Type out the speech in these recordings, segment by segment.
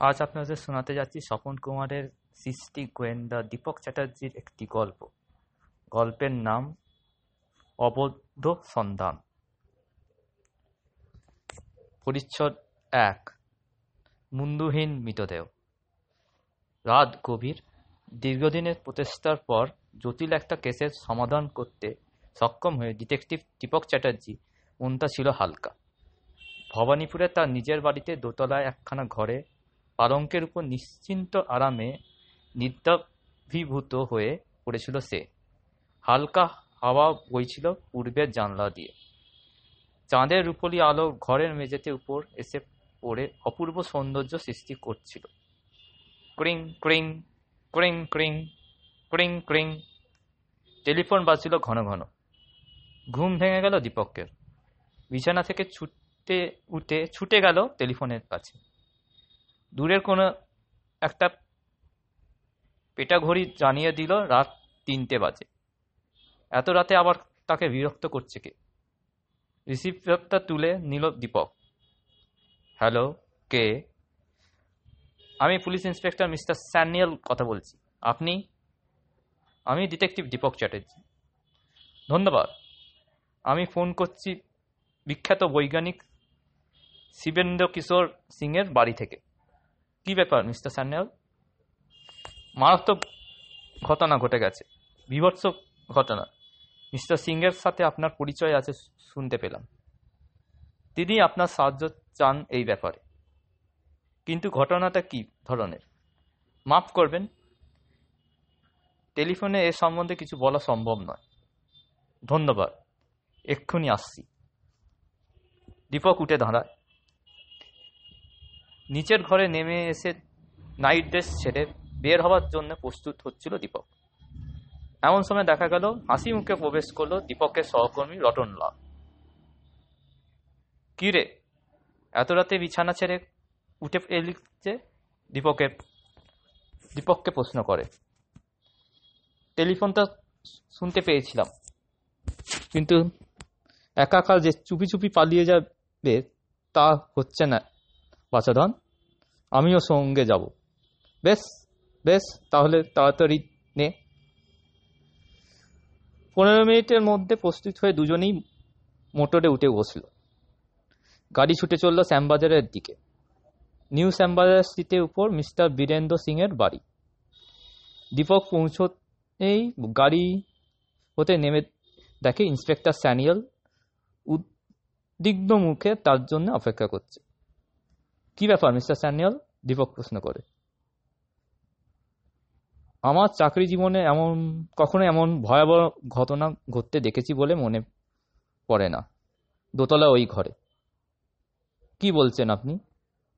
আজ আপনাদের শোনাতে যাচ্ছি স্বপন কুমারের সৃষ্টি গোয়েন্দা দীপক চ্যাটার্জির একটি গল্প। গল্পের নাম অবদ্ধ সন্ধান। পরিচ্ছদ এক মুন্ডুহীন মৃতদেহ। রাত গভীর, দীর্ঘদিনের প্রচেষ্টার পর জটিল একটা কেসের সমাধান করতে সক্ষম হয়ে ডিটেকটিভ দীপক চ্যাটার্জি মনটা ছিল হালকা। ভবানীপুরে তার নিজের বাড়িতে দোতলায় একখানা ঘরে পালঙ্কের উপর নিশ্চিন্ত আরামে নিদ্রাভিভূত হয়ে পড়েছিল সে। হালকা হাওয়া বইছিল পূর্বের জানলা দিয়ে। চাঁদের রূপলি আলো ঘরের মেঝেতে উপর এসে পড়ে অপূর্ব সৌন্দর্য সৃষ্টি করছিল। ক্রিং ক্রিং ক্রিং ক্রিং ক্রিং ক্রিং। টেলিফোন বাজছিল ঘন ঘন। ঘুম ভেঙে গেল দীপকের। বিছানা থেকে ছুটে উঠে, ছুটে গেল টেলিফোনের কাছে। দূরের কোনো একটা পেটা ঘড়ি জানিয়ে দিল রাত তিনটে বাজে। এত রাতে আবার তাকে বিরক্ত করছে কে? রিসিভারটা তুলে নিল দীপক। হ্যালো, কে? আমি পুলিশ ইন্সপেক্টর মিস্টার স্যানিয়াল কথা বলছি। আপনি? আমি ডিটেকটিভ দীপক চ্যাটার্জি। ধন্যবাদ। আমি ফোন করছি বিখ্যাত বৈজ্ঞানিক শিবেন্দ্র কিশোর সিংয়ের বাড়ি থেকে। কি ব্যাপার, মিস্টার স্যানিয়াল মারাত্মক ঘটনা ঘটে গেছে, বিভৎস ঘটনা। মিস্টার সিংয়ের সাথে আপনার পরিচয় আছে শুনতে পেলাম। তিনি আপনার সাহায্য চান এই ব্যাপারে। কিন্তু ঘটনাটা কি ধরনের? মাফ করবেন, টেলিফোনে এ সম্বন্ধে কিছু বলা সম্ভব নয়। ধন্যবাদ, এক্ষুনি আসছি। দীপক উঠে দাঁড়ায়। নিচের ঘরে নেমে এসে নাইট ড্রেস ছেড়ে বের হওয়ার জন্য প্রস্তুত হচ্ছিল দীপক। এমন সময় দেখা গেল, হাসি মুখে প্রবেশ করল দীপকের সহকর্মী রতনলাল। কি রে? এত রাতে বিছানা ছেড়ে উঠে এলি যে? দীপকের দীপককে প্রশ্ন করে। টেলিফোনটা শুনতে পেয়েছিলাম। কিন্তু একাকার যে চুপি চুপি পালিয়ে যাবে তা হচ্ছে না। বাচাধন আমিও সঙ্গে যাব। বেশ বেশ, তাহলে তাড়াতাড়ি নে। পনেরো মিনিটের মধ্যে প্রস্তুত হয়ে দুজনেই মোটরে উঠে বসল। গাড়ি ছুটে চলল শ্যামবাজারের দিকে। নিউ শ্যামবাজার স্ট্রিটের উপর মিস্টার বীরেন্দ্র সিংয়ের বাড়ি। দীপক পৌঁছতেই গাড়ি হতে নেমে দেখে ইন্সপেক্টর স্যানিয়াল উদ্বিগ্ন মুখে তার জন্য অপেক্ষা করছে। কি ব্যাপার, মিস্টার স্যানিয়াল? দীপক প্রশ্ন করে। আমার চাকরি জীবনে এমন, কখনো এমন ভয়াবহ ঘটনা ঘটতে দেখেছি বলে মনে পড়ে না। দোতলা ওই ঘরে। কি বলছেন আপনি?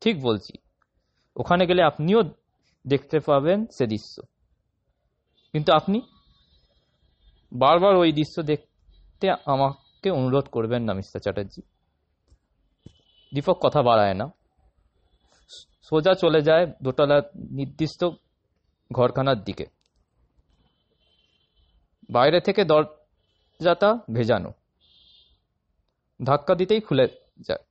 ঠিক বলছি। ওখানে গেলে আপনিও দেখতে পাবেন সে দৃশ্য। কিন্তু আপনি? বারবার ওই দৃশ্য দেখতে আমাকে অনুরোধ করবেন না, মিস্টার চ্যাটার্জি। দীপক কথা বাড়ায় না। সোজা চলে যায় দোতলা নির্দিষ্ট ঘরখানার দিকে। বাইরে থেকে দরজাটা ভেজানো। ধাক্কা দিতেই খুলে যায়।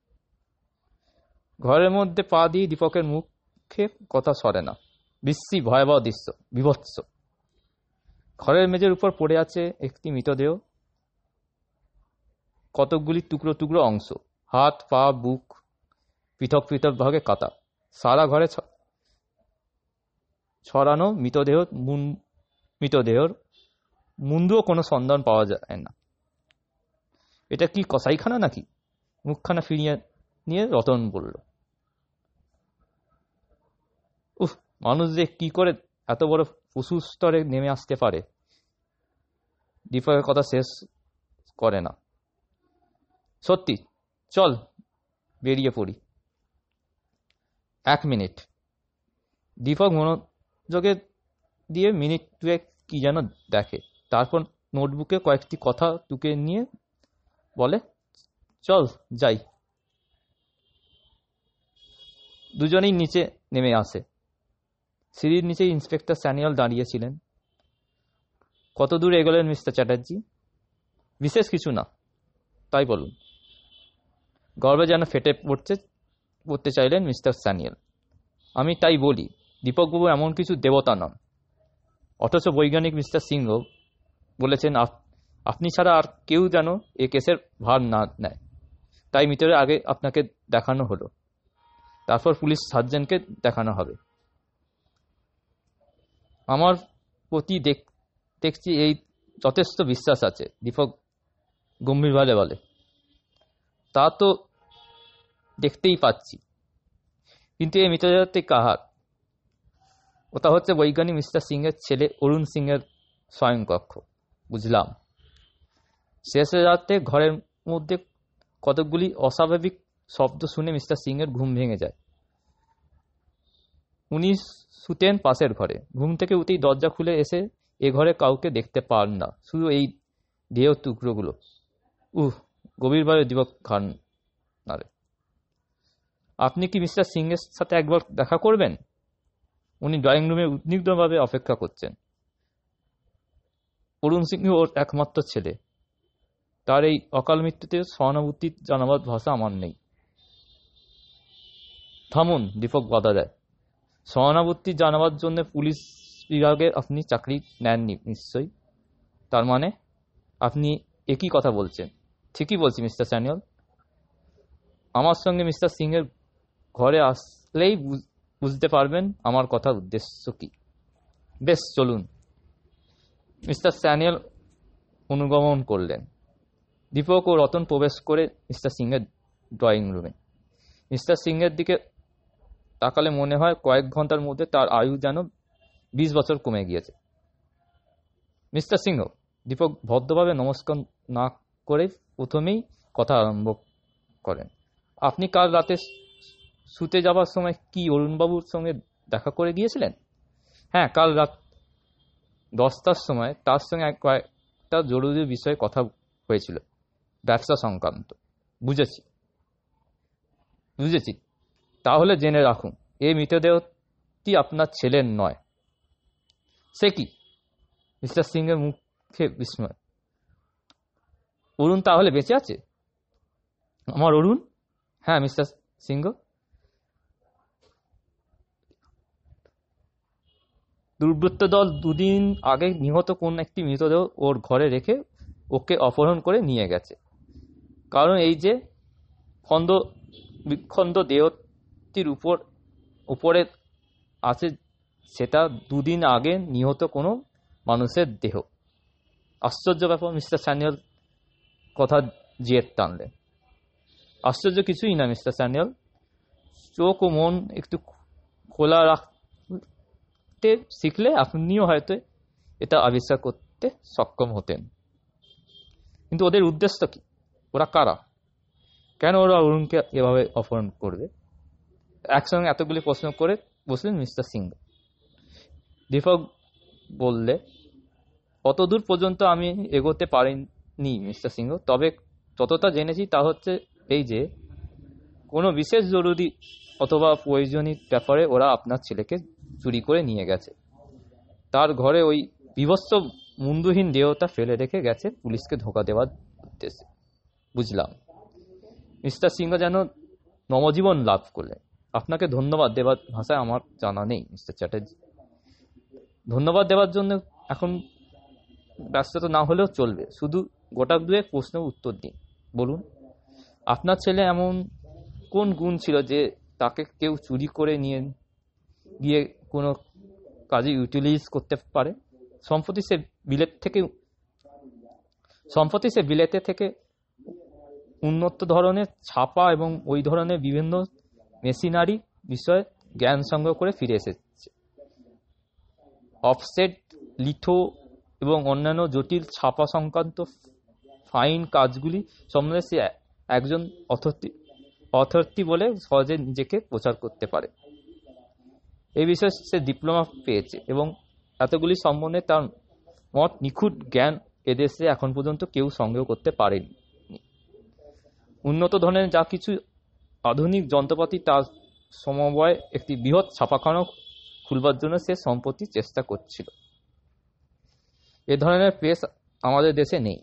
ঘরের মধ্যে পা দিয়ে দীপকের মুখে কথা সরে না। বিশ্রী, ভয়াবহ দৃশ্য, বিভৎস। ঘরের মেঝের উপর পড়ে আছে একটি মৃতদেহ। কতকগুলি টুকরো টুকরো অংশ। হাত, পা, বুক পৃথক পৃথক ভাগে কাটা। সারা ঘরে ছড়ানো মৃতদেহ মৃতদেহর মুন্ডুও কোনো সন্ধান পাওয়া যায় না। এটা কি কসাইখানা নাকি? মুখখানা ফিরিয়ে নিয়ে রতন বলল। উফ, মানুষ যে কি করে এত বড় পশু স্তরে নেমে আসতে পারে? দীপকের কথা শেষ করে না। সত্যি, চল, বেরিয়ে পড়ি। এক মিনিট। দীপক মনোযোগে দিয়ে মিনিট দুয়েক কি যেন দেখে। তারপর নোটবুকে কয়েকটি কথা টুকে নিয়ে বলে, চল, যাই। দুজনেই নিচে নেমে আসে। সিঁড়ির নিচে ইন্সপেক্টর স্যানিয়াল দাঁড়িয়েছিলেন। কত দূর এগোলেন মিস্টার চ্যাটার্জি? বিশেষ কিছু না, তাই বলুন। গর্বে যেন ফেটে পড়ছে পড়তে চাইলেন মিস্টার স্যানিয়াল। আমি তাই বলি, দীপকবাবু এমন কিছু দেবতা নন। অথচ বৈজ্ঞানিক মিস্টার সিংহ বলেছেন আপনি ছাড়া আর কেউ যেন এ কেসের ভার না নেয়। তাই মৃতদের আগে আপনাকে দেখানো হলো। তারপর পুলিশ সার্জেনকে দেখানো হবে। আমার প্রতি দেখছি এই যথেষ্ট বিশ্বাস আছে, দীপক গম্ভীরভাবে বলে। তা তো দেখতেই পাচ্ছি। কিন্তু এই মৃতদেহটি কাহার? ওটা হচ্ছে বৈজ্ঞানিক মিস্টার সিংয়ের ছেলে অরুণ সিংয়ের স্বয়ংকক্ষ। বুঝলাম। শেষে রাতে ঘরের মধ্যে কতকগুলি অস্বাভাবিক শব্দ শুনে মিস্টার সিংয়ের ঘুম ভেঙে যায়। উনি শুতেন পাশের ঘরে। ঘুম থেকে উঠেই দরজা খুলে এসে এ ঘরে কাউকে দেখতে পান না। শুধু এই দেহ টুকরোগুলো। উহ, গভীরভাবে দীপক খান নারে আপনি কি মিস্টার সিংয়ের সাথে একবার দেখা করবেন? উনি ড্রয়িং রুমে উদ্বিগ্নভাবে অপেক্ষা করছেন। অরুণ সিংহ ওর একমাত্র ছেলে। তার এই অকাল মৃত্যুতে সহানুভূতি জানাবার ভাষা আমার নেই। থামুন, দীপক বাধা দেয় সহানুভূতি জানাবার জন্য পুলিশ বিভাগে আপনি চাকরি নেননি, নিশ্চয়ই? তার মানে আপনি একই কথা বলছেন। ঠিকই বলছি, মিস্টার স্যানিয়াল আমার সঙ্গে মিস্টার সিংয়ের ঘরে আসলেই বুঝতে পারবেন আমার কথার উদ্দেশ্য কি। বেশ, চলুন। মিস্টার স্যানিয়াল অনুগমন করলেন। দীপক ও রতন প্রবেশ করে মিস্টার সিংয়ের ড্রয়িং রুমে। মিস্টার সিংয়ের দিকে তাকালে মনে হয় কয়েক ঘণ্টার মধ্যে তার আয়ু যেন বিশ বছর কমে গিয়েছে। মিস্টার সিংহ, দীপক ভদ্রভাবে নমস্কার না করে প্রথমেই কথা আরম্ভ করেন। আপনি কাল রাতে শুতে যাবার সময় কি অরুণবাবুর সঙ্গে দেখা করে গিয়েছিলেন? হ্যাঁ কাল রাত দশটার সময় তার সঙ্গে কয়েকটা জরুরি বিষয়ে কথা হয়েছিল। ব্যবসা সংক্রান্ত। বুঝেছি। বুঝেছি। তাহলে জেনে রাখুন এই মৃতদেহটি আপনার ছেলের নয়। সে কি? মিস্টার সিংয়ের মুখে বিস্ময়। অরুণ তাহলে বেঁচে আছে? আমার অরুণ? হ্যাঁ মিস্টার সিংহ। দুর্বৃত্ত দল দুদিন আগে নিহত কোন একটি মৃতদেহ ওর ঘরে রেখে ওকে অপহরণ করে নিয়ে গেছে। কারণ এই যে খন্দ বিখন্দ দেহটির উপর, উপরে আছে সেটা দুদিন আগে নিহত কোনো মানুষের দেহ। আশ্চর্য ব্যাপার, মিস্টার স্যানিয়াল কথা জিয়ের টানলেন। আশ্চর্য কিছুই না, মিস্টার স্যানিয়াল। চোখ ও মন একটু খোলা রাখতে শিখলে আপনিও হয়তো এটা আবিষ্কার করতে সক্ষম হতেন। কিন্তু ওদের উদ্দেশ্য কি? ওরা কারা? কেন ওরা অরুণকে এভাবে অপহরণ করবে? একসঙ্গে এতগুলি প্রশ্ন করে বসলেন মিস্টার সিং। দীপক বললে, অতদূর পর্যন্ত আমি এগোতে পারিনি, মিস্টার সিংহ। তবে যতটা জেনেছি তা হচ্ছে এই যে, কোনো বিশেষ জরুরি অথবা প্রয়োজনীয় ব্যাপারে ওরা আপনার ছেলেকে চুরি করে নিয়ে গেছে। তার ঘরে ওই বিভৎস মুন্ডুহীন দেহটা ফেলে রেখে গেছে পুলিশকে ধোকা দেওয়ার উদ্দেশ্যে। বুঝলাম। মিস্টার সিংহ যেন নবজীবন লাভ করলেন। আপনাকে ধন্যবাদ দেওয়ার ভাষায় আমার জানা নেই, মিস্টার চ্যাটার্জি। ধন্যবাদ দেওয়ার জন্য এখন ব্যস্ততা না হলেও চলবে। শুধু গোটা দুয়েক প্রশ্ন উত্তর দিন। বলুন, আপনার ছেলে এমন কোন গুণ ছিল যে তাকে কেউ চুরি করে নিয়ে গিয়ে কোনো কাজে ইউটিলাইজ করতে পারে। সম্প্রতি সে বিলেত থেকে, সম্প্রতি সে বিলেতে থেকে উন্নত ধরনের ছাপা এবং ওই ধরনের বিভিন্ন মেশিনারি বিষয়ে জ্ঞান সংগ্রহ করে ফিরে এসেছে। অফসেট লিথো এবং অন্যান্য জটিল ছাপা সংক্রান্ত ফাইন কাজগুলি সম্বন্ধে সে একজন অথর্তি অথর্তি বলে সহজে নিজেকে প্রচার করতে পারে। এই বিষয়ে সে ডিপ্লোমা পেয়েছে এবং এতগুলি সম্বন্ধে তার মত নিখুঁত জ্ঞান এদেশে এখন পর্যন্ত কেউ সংগ্রহ করতে পারেনি। উন্নত ধরনের যা কিছু আধুনিক যন্ত্রপাতি তার সমবয় একটি বৃহৎ ছাপাখানা খুলবার জন্য সে সম্প্রতি চেষ্টা করছিল। এ ধরনের প্রেস আমাদের দেশে নেই।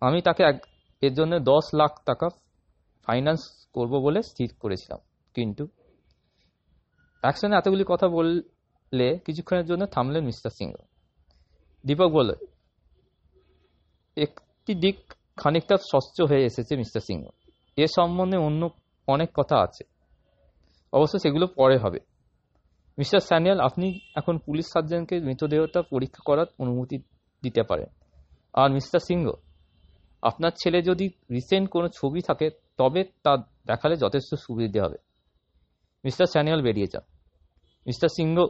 আমি তাকে এক, এর জন্য দশ লাখ টাকা ফাইন্যান্স করব বলে স্থির করেছিলাম। কিন্তু একসঙ্গে এতগুলি কথা বললে কিছুক্ষণের জন্য থামলেন মিস্টার সিংহ দীপক বলল, একটি দিক খানিকটা স্বচ্ছ হয়ে এসেছে মিস্টার সিংহ এ সম্বন্ধে অন্য অনেক কথা আছে। অবশ্য সেগুলো পরে হবে। মিস্টার স্যানিয়াল, আপনি এখন পুলিশ সার্জনকে মৃতদেহটা পরীক্ষা করার অনুমতি দিতে পারেন। আর মিস্টার সিংহ আপনার ছেলে যদি রিসেন্ট কোনো ছবি থাকে, তবে তা দেখালে যথেষ্ট সুবিধে হবে মিস্টার স্যানিয়াল বেরিয়ে যান। মিস্টার সিংহ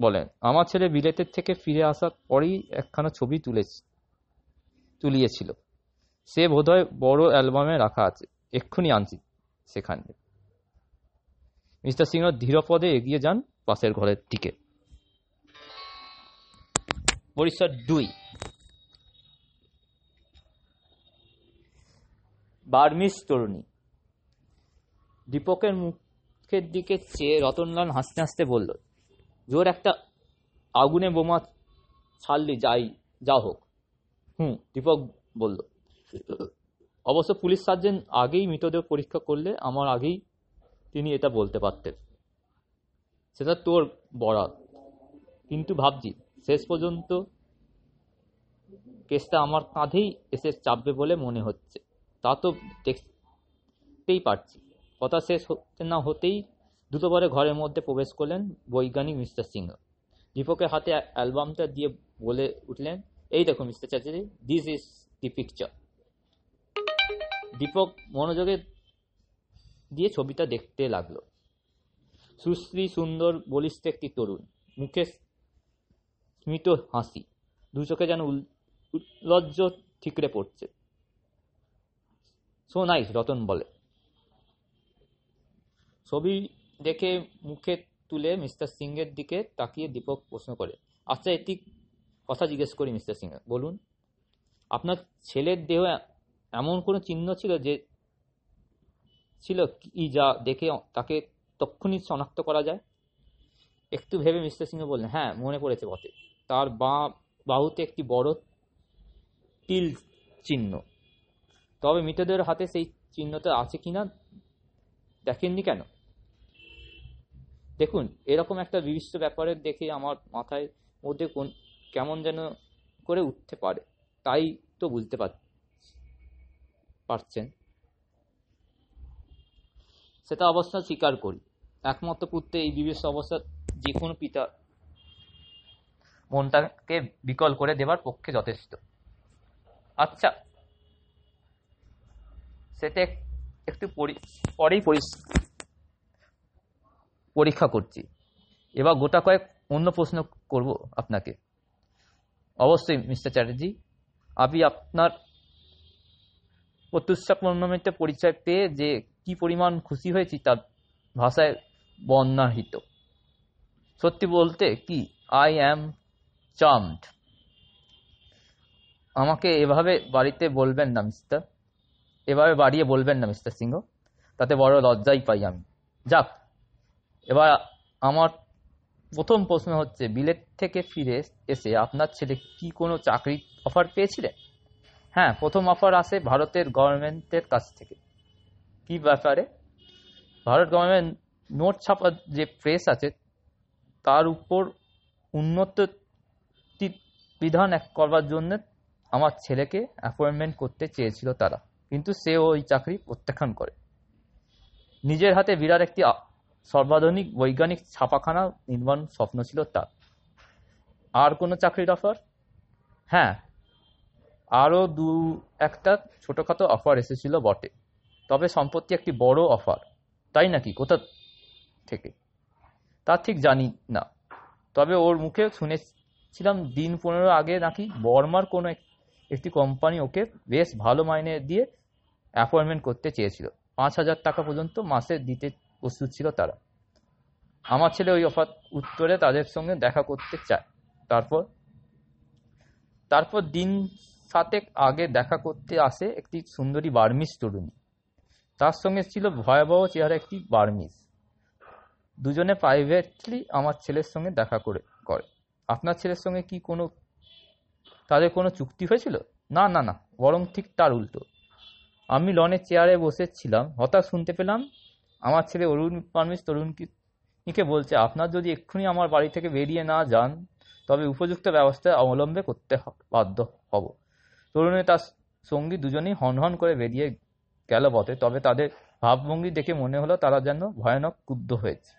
বলেন, আমার ছেলে বিলেতের থেকে ফিরে আসার পরেই একখানা ছবি তুলেছে, তুলিয়েছিল। সে বোধহয় বড় অ্যালবামে রাখা আছে। এক্ষুনি আনছি সেখানে। মিস্টার সিংহ ধীরপদে এগিয়ে যান পাশের ঘরের দিকে। পরিসর দুই। বার্মিস তরুণী। দীপকের মুখের দিকে চেয়ে রতনলাল হাসতে হাসতে বলল, জোর একটা আগুনে বোমা ছাড়লি, যাই, যা হোক। হুম, দীপক বলল, অবশ্য পুলিশ সার্জেন আগেই মৃতদেহ পরীক্ষা করলে আমার আগেই তিনি এটা বলতে পারতেন। সেটা তোর বরাত কিন্তু ভাবছি, শেষ পর্যন্ত কেসটা আমার কাঁধেই এসে চাপবে বলে মনে হচ্ছে। তা তো দেখতেই পারছি। কথা শেষ হতে না হতেই দ্রুতবারে ঘরের মধ্যে প্রবেশ করলেন বৈজ্ঞানিক মিস্টার সিংহ দীপকের হাতে অ্যালবামটা দিয়ে বলে উঠলেন, এই দেখো mister Chatterjee this is the picture Dipak মনোযোগে দিয়ে ছবিটা দেখতে লাগল। সুশ্রী, সুন্দর, বলিষ্ঠ একটি তরুণ, মুখে স্মিত হাসি, দু চোখে যেন উল্লজ্জ ঠিকরে পড়ছে। সো নাইস রতন বলে। ছবি দেখে মুখে তুলে মিস্টার সিংয়ের দিকে তাকিয়ে দীপক প্রশ্ন করে আচ্ছা একটি কথা জিজ্ঞেস করি মিস্টার সিং, বলুন। আপনার ছেলের দেহ এমন কোনো চিহ্ন ছিল যে, ছিল কি যা দেখে তাকে তক্ষুনি শনাক্ত করা যায়? একটু ভেবে মিস্টার সিংহ বললেন হ্যাঁ মনে পড়েছে বটে। তার বা, বাহুতে একটি বড় তিল চিহ্ন। তবে মৃতদেহের হাতে সেই চিহ্নটা আছে কিনা দেখেননি কেন? দেখুন, এরকম একটা বিবিষ্ট ব্যাপারের দেখে আমার মাথায় মধ্যে কোন, কেমন যেন করে উঠতে পারে। তাই তো বুঝতে পার, পারছেন। সেটা অবস্থা স্বীকার করি। একমাত্র পুত্রে এই বিবেশ অবস্থা যে কোনো পিতা মনটাকে বিকল করে দেবার পক্ষে যথেষ্ট। আচ্ছা সেটা একটু পরেই পরীক্ষা করছি। এবার গোটা কয়েক অন্য প্রশ্ন করব আপনাকে। অবশ্যই, মিস্টার চ্যাটার্জি, আমি আপনার প্রত্যুষা পরিচয় পেয়ে যে কি পরিমাণ খুশি হয়েছি তার ভাষায় বর্ণাহিত। সত্যি বলতে কি আই অ্যাম চার্মড আমাকে এভাবে বাড়িতে বলবেন না, মিস্টার। এভাবে বাড়িয়ে বলবেন না, মিস্টার সিংহ। তাতে বড় লজ্জাই পাই আমি। যাক এবার আমার প্রথম প্রশ্ন হচ্ছে বিলেত থেকে ফিরে এসে আপনার ছেলে কি কোনো চাকরি অফার পেয়েছিলেন? হ্যাঁ প্রথম অফার আসে ভারতের গভর্নমেন্টের কাছ থেকে। কি ব্যাপারে? ভারত গভর্নমেন্ট নোট ছাপার যে প্রেস আছে, তার উপর উন্নত বিধান এক করবার জন্য আমার ছেলেকে অ্যাপয়েন্টমেন্ট করতে চেয়েছিল তারা। কিন্তু সে ওই চাকরি প্রত্যাখ্যান করে। নিজের হাতে বিরাট একটি সর্বাধুনিক বৈজ্ঞানিক ছাপাখানা নির্মাণ স্বপ্ন ছিল তার। আর কোনো চাকরির অফার হ্যাঁ আরও দু একটা ছোটোখাটো অফার এসেছিল বটে। তবে সম্পত্তি একটি বড় অফার তাই নাকি? কোথা থেকে? তা ঠিক জানি না। তবে ওর মুখে শুনেছিলাম দিন পনেরো আগে নাকি বর্মার কোনো একটি কোম্পানি ওকে বেশ ভালো মাইনে দিয়ে অ্যাপয়েন্টমেন্ট করতে চেয়েছিল। পাঁচ হাজার টাকা পর্যন্ত মাসে দিতে প্রস্তুত ছিল তারা আমার ছেলে ওই অফাত উত্তরে তাদের সঙ্গে দেখা করতে চায়। তারপর? তারপর দিন সাতেক আগে দেখা করতে আসে একটি সুন্দরী বার্মিস তরুণী। তার সঙ্গে ছিল ভয়াবহ চেহারা একটি বার্মিস দুজনে প্রাইভেটলি আমার ছেলের সঙ্গে দেখা করে করে। আপনার ছেলের সঙ্গে কি কোনো, তাদের কোনো চুক্তি হয়েছিল? না না না, বরং ঠিক তার উল্টো। আমি লনের চেয়ারে বসেছিলাম, হঠাৎ শুনতে পেলাম আমার ছেলে অরুণ পারমিশ তরুণকে বলছে, আপনার যদি এক্ষুনি আমার বাড়ি থেকে বেরিয়ে না যান, তবে উপযুক্ত ব্যবস্থা অবলম্বে করতে বাধ্য হব। তরুণী তার সঙ্গী দুজনেই হনহন করে বেরিয়ে গেল বটে তবে তাদের ভাবভঙ্গি দেখে মনে হলো তারা যেন ভয়ানক ক্রুদ্ধ হয়েছে।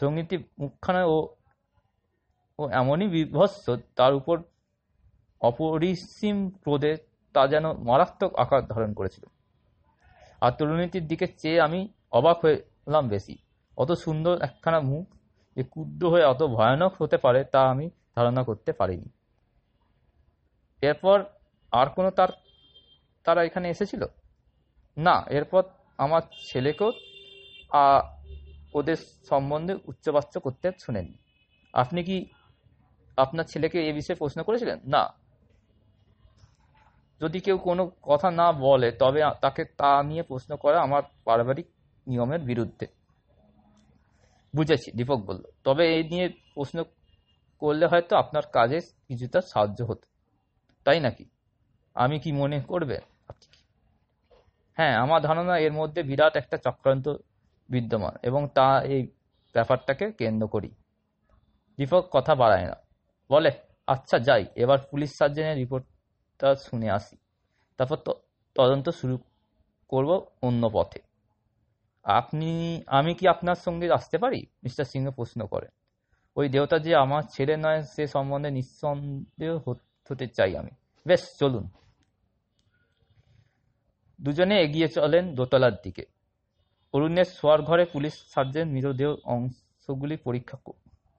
সঙ্গীতটি মুখখানা ও ও এমনই বিভৎস, তার উপর অপরিসীম ক্রোধে তা যেন মারাত্মক আকার ধারণ করেছিল। আর তরুণীটির দিকে চেয়ে আমি অবাক হলাম বেশি। অত সুন্দর একখানা মুখ যে ক্ষুদ্র হয়ে অত ভয়ানক হতে পারে তা আমি ধারণা করতে পারিনি। এরপর আর কোনো তার, তারা এখানে এসেছিল? না, এরপর আমার ছেলেকেও ওদের সম্বন্ধে উচ্চবাচ্য করতে শুনেননি। আপনি কি আপনার ছেলেকে এ বিষয়ে প্রশ্ন করেছিলেন? না। যদি কেউ কোনো কথা না বলে, তবে তাকে তা নিয়ে প্রশ্ন করা আমার পারিবারিক নিয়মের বিরুদ্ধে। বুঝেছি, দীপক বলল। তবে এই নিয়ে প্রশ্ন করলে হয়তো আপনার কাজে কিছুটা সাহায্য হতো। তাই নাকি? আমি কি মনে করবে? হ্যাঁ আমার ধারণা এর মধ্যে বিরাট একটা চক্রান্ত বিদ্যমান এবং তা এই ব্যাপারটাকে কেন্দ্র করি। দীপক কথা বাড়ায় না। বলে আচ্ছা যাই। এবার পুলিশ সার্জেনের রিপোর্টটা শুনে আসি। তারপর তদন্ত শুরু করব অন্য পথে। আপনি, আমি কি আপনার সঙ্গে আসতে পারি? মিস্টার সিংহ প্রশ্ন করেন। ওই দেবতা যে আমার ছেলে নয়, সে সম্বন্ধে নিঃসন্দেহ হতে চাই আমি। বেশ, চলুন। দুজনে এগিয়ে চলেন দোতলার দিকে। অরুণের শোয়ার ঘরে পুলিশ সার্জেন্ট মৃতদেহ অংশগুলি পরীক্ষা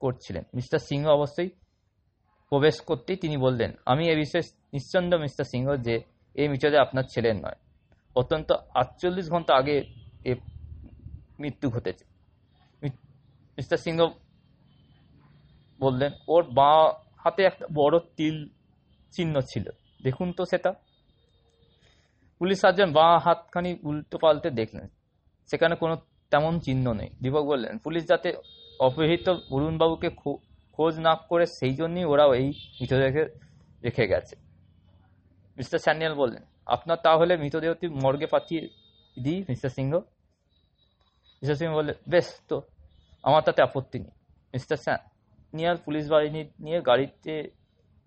করছিলেন। মিস্টার সিংহ অবশ্যই প্রবেশ করতেই তিনি বললেন, আমি এ বিষয়ে নিশ্চন্দ মিস্টার সিংহ যে এই মৃতদেহ আপনার ছেলের নয়। অত্যন্ত আটচল্লিশ ঘণ্টা আগে এ মৃত্যু ঘটেছে। মিস্টার সিংহ বললেন, ওর বাঁ হাতে একটা বড় তিল চিহ্ন ছিল। দেখুন তো সেটা। পুলিশ সার্জন বাঁ হাতখানি উল্টো পাল্টে দেখলেন। সেখানে কোনো তেমন চিহ্ন নেই। দীপক বললেন, পুলিশ যাতে অপহৃত অরুণবাবুকে খোঁজ না করে সেই জন্যই ওরাও এই মৃতদেহকে রেখে গেছে। মিস্টার স্যানিয়াল বললেন, আপনার তাহলে মৃতদেহটি মর্গে পাঠিয়ে দিই, মিস্টার সিংহ? মিস্টার সিংহ বললেন, বেশ তো, আমার তাতে আপত্তি নেই। মিস্টার স্যানিয়াল পুলিশ বাহিনী নিয়ে গাড়িতে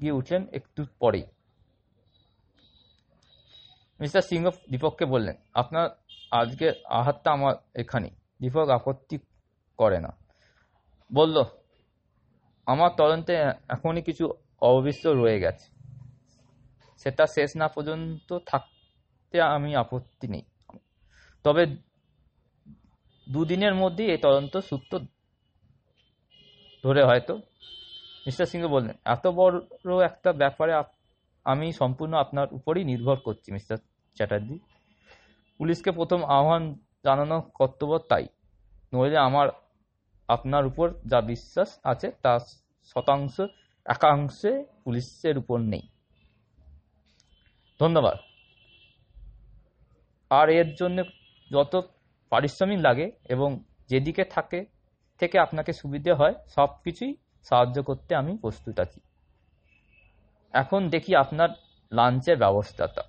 গিয়ে উঠলেন একটু পরেই। মিস্টার সিংহ দীপককে বললেন, আপনার আজকে আহাতটা আমার এখানে দীপক আপত্তি করে না। বলল আমার তদন্তে এখনই কিছু অবিশ্ব রয়ে গেছে। সেটা শেষ না পর্যন্ত থাকতে আমি আপত্তি নেই। তবে দুদিনের মধ্যেই এই তদন্ত সূত্র ধরে হয়তো মিস্টার সিংহ বললেন, এত বড় একটা ব্যাপারে আমি সম্পূর্ণ আপনার উপরই নির্ভর করছি, মিস্টার চ্যাটার্জি। পুলিশকে প্রথম আহ্বান জানানো কর্তব্য তাই, নইলে আমার আপনার উপর যা বিশ্বাস আছে, তা শতাংশ, একাংশে পুলিশের উপর নেই। ধন্যবাদ। আর এর জন্য যত পারিশ্রমিক লাগে এবং যেদিকে থাকে থেকে আপনাকে সুবিধে হয়, সব কিছুই সাহায্য করতে আমি প্রস্তুত আছি। এখন দেখি আপনার লাঞ্চের ব্যবস্থাটা।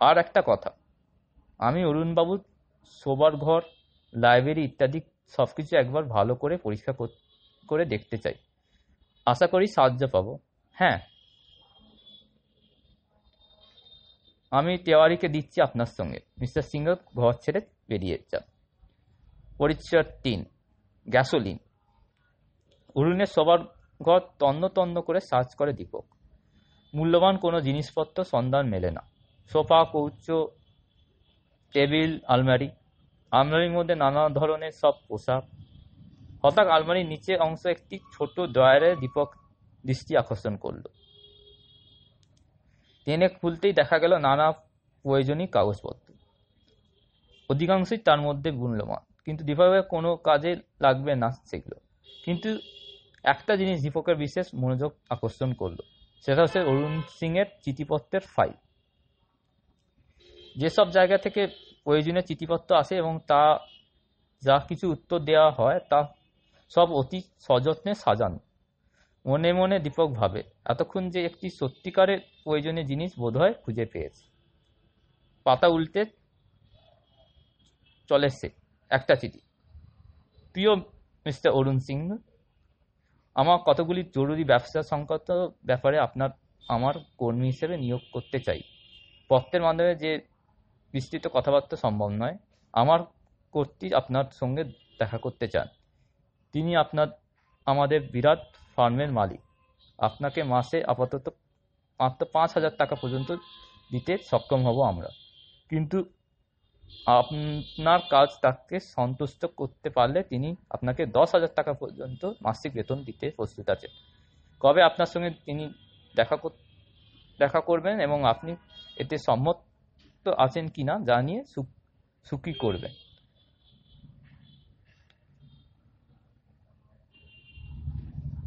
আর একটা কথা, আমি অরুণবাবুর শোবার ঘর, লাইব্রেরি ইত্যাদি সব কিছু একবার ভালো করে পরীক্ষা করে দেখতে চাই। আশা করি সাহায্য পাবো। হ্যাঁ। আমি তেওয়ারিকে দিচ্ছি আপনার সঙ্গে। মিস্টার সিংহ ঘর ছেড়ে বেরিয়ে যান। পরিচ্ছদ তিন, গ্যাসোলিন। অরুণের সবার ঘর তন্ন তন্ন করে সার্চ করে দীপক। মূল্যবান কোনো জিনিসপত্র সন্ধান মেলে না। সোফা, কৌচ, টেবিল, আলমারি আলমারির মধ্যে নানা ধরনের সব পোশাক। হঠাৎ আলমারির নিচে অংশ একটি ছোট ড্রয়ারে দীপক দৃষ্টি আকর্ষণ করল। টেনে খুলতেই দেখা গেল নানা প্রয়োজনীয় কাগজপত্র। অধিকাংশই তার মধ্যে মূল্যবান কিন্তু দীপকের কোনো কাজে লাগবে না সেগুলো। কিন্তু একটা জিনিস দীপকের বিশেষ মনোযোগ আকর্ষণ করল, সেটা হচ্ছে অরুণ সিংয়ের চিঠিপত্রের ফাইল যেসব জায়গা থেকে প্রয়োজনীয় চিঠিপত্র আসে এবং তা, যা কিছু উত্তর দেওয়া হয়, তা সব অতি সযত্নে সাজান। মনে মনে দীপক ভাবে, এতক্ষণ যে একটি সত্যিকারের প্রয়োজনীয় জিনিস বোধহয় খুঁজে পেয়েছে। পাতা উল্টে চলে সে একটা চিঠি। প্রিয় মিস্টার অরুণ সিং, আমার কতগুলি জরুরি ব্যবসা সংক্রান্ত ব্যাপারে আপনার, আমার কর্মী হিসেবে নিয়োগ করতে চাই। পত্রের মাধ্যমে যে বিস্তৃত কথাবার্তা সম্ভব নয়। আমার কর্তৃ আপনার সঙ্গে দেখা করতে চান। তিনি আপনার, আমাদের বিরাট ফার্মের মালিক। আপনাকে মাসে আপাতত মাত্র পাঁচ হাজার টাকা পর্যন্ত দিতে সক্ষম হব আমরা। কিন্তু আপনার কাজ তাকে সন্তুষ্ট করতে পারলে তিনি আপনাকে দশ হাজার টাকা পর্যন্ত মাসিক বেতন দিতে প্রস্তুত আছেন কবে আপনার সঙ্গে তিনি দেখা দেখা করবেন এবং আপনি এতে সম্মত আছেন কিনা জানিয়ে সুখী করবেন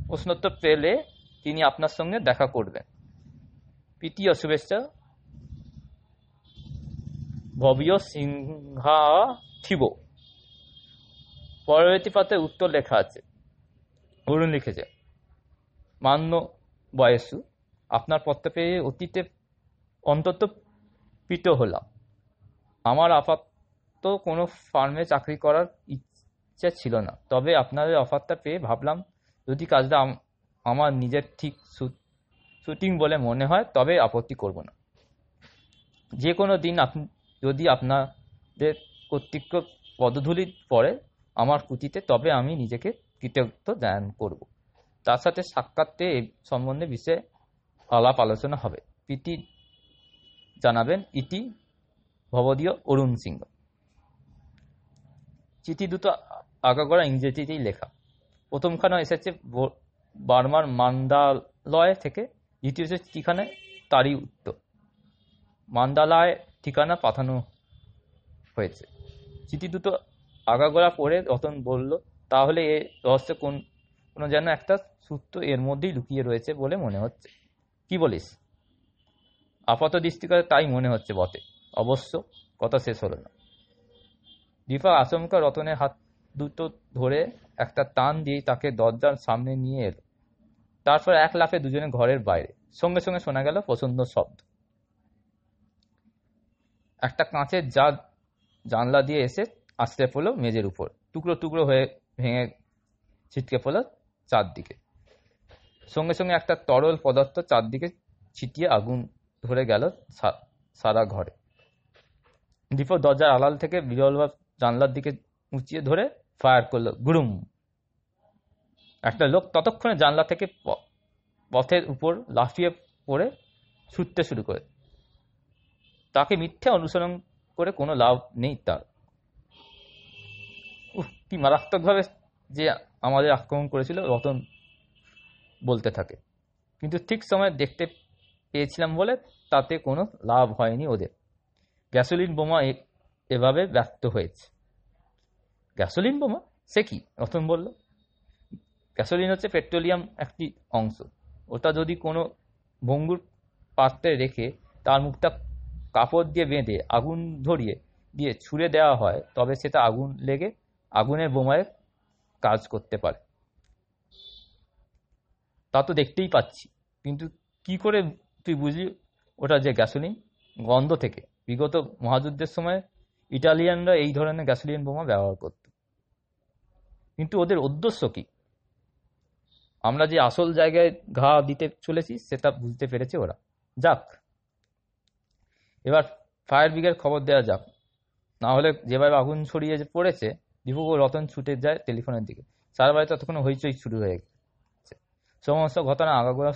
প্রশ্নোত্তর পেলে তিনি আপনার সঙ্গে দেখা করবেন। তৃতীয় শুভেচ্ছা। ভব্য সিংহাথিব পরবর্তী পাতে উত্তর লেখা আছে। অরুণ লিখেছে, মান্য বয়সু, আপনার পত্র পেয়ে অতীতে অন্তত পিত হলাম। আমার আপাতত কোনো ফার্মে চাকরি করার ইচ্ছে ছিল না। তবে আপনাদের অফারটা পেয়ে ভাবলাম যদি কাজটা আমার নিজের ঠিক শুটিং বলে মনে হয়, তবে আপত্তি করব না। যে কোনো দিন আপনি যদি আপনাদের কর্তৃক পদধূলি পড়ে আমার কুতিতে তবে আমি নিজেকে কৃতজ্ঞ জ্ঞান করব। তার সাথে সাক্ষাৎতে এই সম্বন্ধে বিষয়ে আলাপ আলোচনা হবে। প্রীতি জানাবেন ইতি ভবদীয় অরুণ সিংহ। চিঠি দুটো আগাগোড়া ইংরেজিতেই লেখা। প্রথমখানা এসেছে বার্মার মান্দালয় থেকে, দ্বিতীয় চিঠিখানে, তারই উত্তর। মান্দালয় ঠিকানা পাঠানো হয়েছে। চিঠি দুটো আগাগোড়া পড়ে রতন বলল, তাহলে এ রহস্য কোন, কোনো যেন একটা সূত্র এর মধ্যেই লুকিয়ে রয়েছে বলে মনে হচ্ছে। কি বলিস? আপাত দৃষ্টিকারে তাই মনে হচ্ছে বটে। অবশ্য কথা শেষ হলো না। দীপা আচমকা রতনের হাত দুটো ধরে একটা টান দিয়ে তাকে দরজার সামনে নিয়ে এলো। তারপর এক লাফে দুজনে ঘরের বাইরে। সঙ্গে সঙ্গে শোনা গেল পছন্দ শব্দ। একটা কাঁচের যা জানলা দিয়ে এসে আশ্রে পড়ল মেজের উপর। টুকরো টুকরো হয়ে ভেঙে ছিটকে পড়ল চারদিকে। সঙ্গে সঙ্গে একটা তরল পদার্থ চারদিকে ছিটিয়ে আগুন ধরে গেল সারা ঘরে। দীপক দরজার আড়াল থেকে বিরলভাব জানলার দিকে উঁচিয়ে ধরে ফায়ার করল গুরুম একটা লোক ততক্ষণে জানলা থেকে পথের উপর লাফিয়ে পড়ে ছুটতে শুরু করে। তাকে মিথ্যে অনুসরণ করে কোনো লাভ নেই তার। উহ, কি মারাত্মকভাবে যে আমাদের আক্রমণ করেছিল রতন বলতে থাকে। কিন্তু ঠিক সময় দেখতে পেয়েছিলাম বলে তাতে কোনো লাভ হয়নি ওদের। গ্যাসোলিন বোমা এভাবে ব্যক্ত হয়েছে। গ্যাসোলিন বোমা? সে কি? রতন বলল। গ্যাসোলিন হচ্ছে পেট্রোলিয়াম একটি অংশ। ওটা যদি কোনো ভঙ্গুর পাত্রে রেখে তার মুখটা কাপড় দিয়ে বেঁধে আগুন ধরিয়ে দিয়ে ছুঁড়ে দেওয়া হয়, তবে সেটা আগুন লেগে আগুনের বোমায় কাজ করতে পারে। তা তো দেখতেই পাচ্ছি। কিন্তু কি করে তুই বুঝলি ওটা যে গ্যাসোলিন? গন্ধ থেকে। বিগত মহাযুদ্ধের সময় ইটালিয়ানরা এই ধরনের গ্যাসোলিন বোমা ব্যবহার করত। কিন্তু ওদের উদ্দেশ্য কি? আমরা যে আসল জায়গায় ঘা দিতে চলেছি, সেটা বুঝতে পেরেছে ওরা। যাক, এবার ফায়ার ব্রিগেড খবর দেওয়া যাক। না হলে যেভাবে আগুন ছড়িয়ে পড়েছে দীপু ও রতন ছুটে যায় টেলিফোনের দিকে। সারা বাড়ি ততক্ষণ হইচই শুরু হয়ে গেছে। সমস্ত ঘটনা আগাগোড়া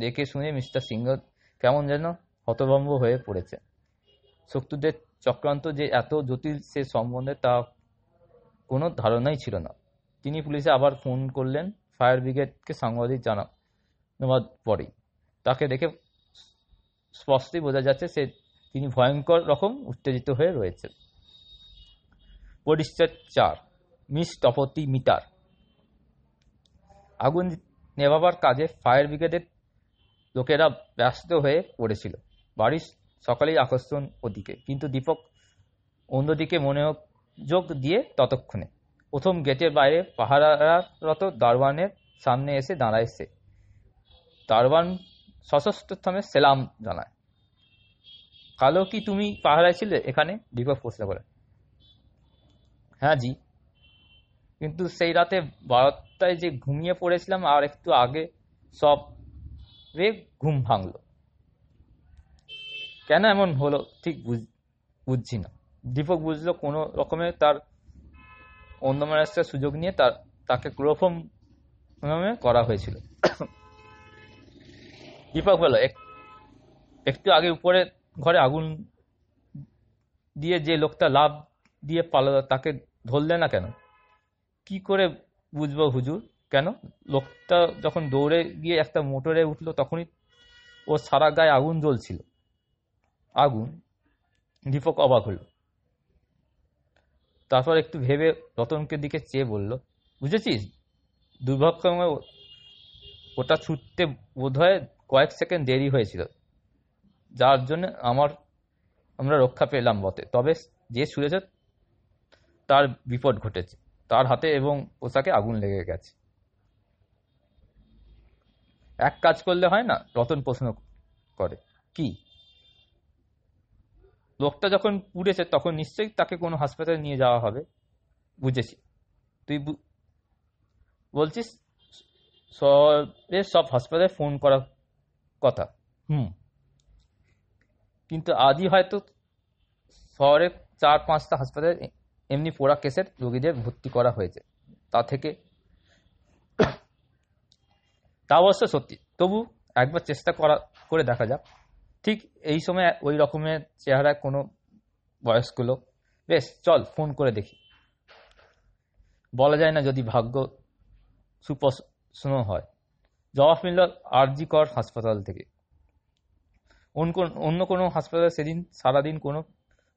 দেখে শুনে মিস্টার সিংহ কেমন যেন হতভম্ব হয়ে পড়েছে। শত্রুদের চক্রান্ত যে এত জটিল সে সম্বন্ধে তা কোনো ধারণাই ছিল না। তিনি পুলিশে আবার ফোন করলেন, ফায়ার ব্রিগেডকে সাংবাদিক জানানোর পরেই। তাকে দেখে স্পষ্টই বোঝা যাচ্ছে সে তিনি ভয়ঙ্কর রকম উত্তেজিত হয়ে রয়েছে পরিষ্কার চার, মিস তপতি মিটার। আগুন নেভাবার কাজে ফায়ার ব্রিগেডের লোকেরা ব্যস্ত হয়ে পড়েছিল। বাড়ির সকালেই আকর্ষণ ওদিকে। কিন্তু দীপক অন্যদিকে মনোযোগ দিয়ে ততক্ষণে। প্রথম গেটের বাইরে পাহারারত দারওয়ানের সামনে এসে দাঁড়ায় সে দারওয়ান সশস্ত্র সেলাম জানায়। কালো কি তুমি পাহারায় ছিলে এখানে? দীপক প্রশ্ন করে। হ্যাঁ জি। কিন্তু সেই রাতে বারোটায় যে ঘুমিয়ে পড়েছিলাম আর একটু আগে সব রে ঘুম ভাঙলো। কেন এমন হলো ঠিক বুঝ- বুঝছি না। দীপক বুঝলো কোনো রকমে তার অন্য মানুষের সুযোগ নিয়ে তার, তাকে ক্লোরোফর্ম নামে করা হয়েছিল। দীপক বলো "এক- একটু আগে উপরে ঘরে আগুন দিয়ে যে লোকটা লাভ দিয়ে পালালো তাকে ধরলে না কেন? কি করে বুঝব হুজুর? কেন? লোকটা যখন দৌড়ে গিয়ে একটা মোটরে উঠল, তখনই ও সারা গায়ে আগুন জ্বলছিল। আগুন, দীপক অবাক হলো। তারপর একটু ভেবে রতনকে দিকে চেয়ে বলল, বুঝেছিস? দুর্ভাগ্যক্রমে ও- ওটা ছুটতে বোধহয় কয়েক সেকেন্ড দেরি হয়েছিল। যার জন্য আমার, আমরা রক্ষা পেলাম বটে। তবে যে ছুড়েছে তার বিপদ ঘটেছে। তার হাতে এবং পোশাকে আগুন লেগে গেছে। এক কাজ করলে হয় না, রতন প্রশ্ন করে, কি? লোকটা যখন পুড়েছে, তখন নিশ্চয়ই তাকে কোনো হাসপাতালে নিয়ে যাওয়া হবে। বুঝেছি। তুই বলছিস শহরের সব হাসপাতালে ফোন করার কথা। হুম। কিন্তু আজই হয়তো শহরে চার পাঁচটা হাসপাতালে এমনি পোড়া কেসের রোগীদের ভর্তি করা হয়েছে। তা থেকে তা অবশ্য সত্যি। তবু একবার চেষ্টা করা, করে দেখা যাক। ঠিক এই সময় ওই রকমের চেহারায় কোনো বয়স্ক লোক। বেশ, চল, ফোন করে দেখি। বলা যায় না যদি ভাগ্য সুপ্রসন্ন হয়। জবাব মিলল আরজি কর হাসপাতাল থেকে। অন্য কোন- হাসপাতালে সেদিন সারাদিন কোনো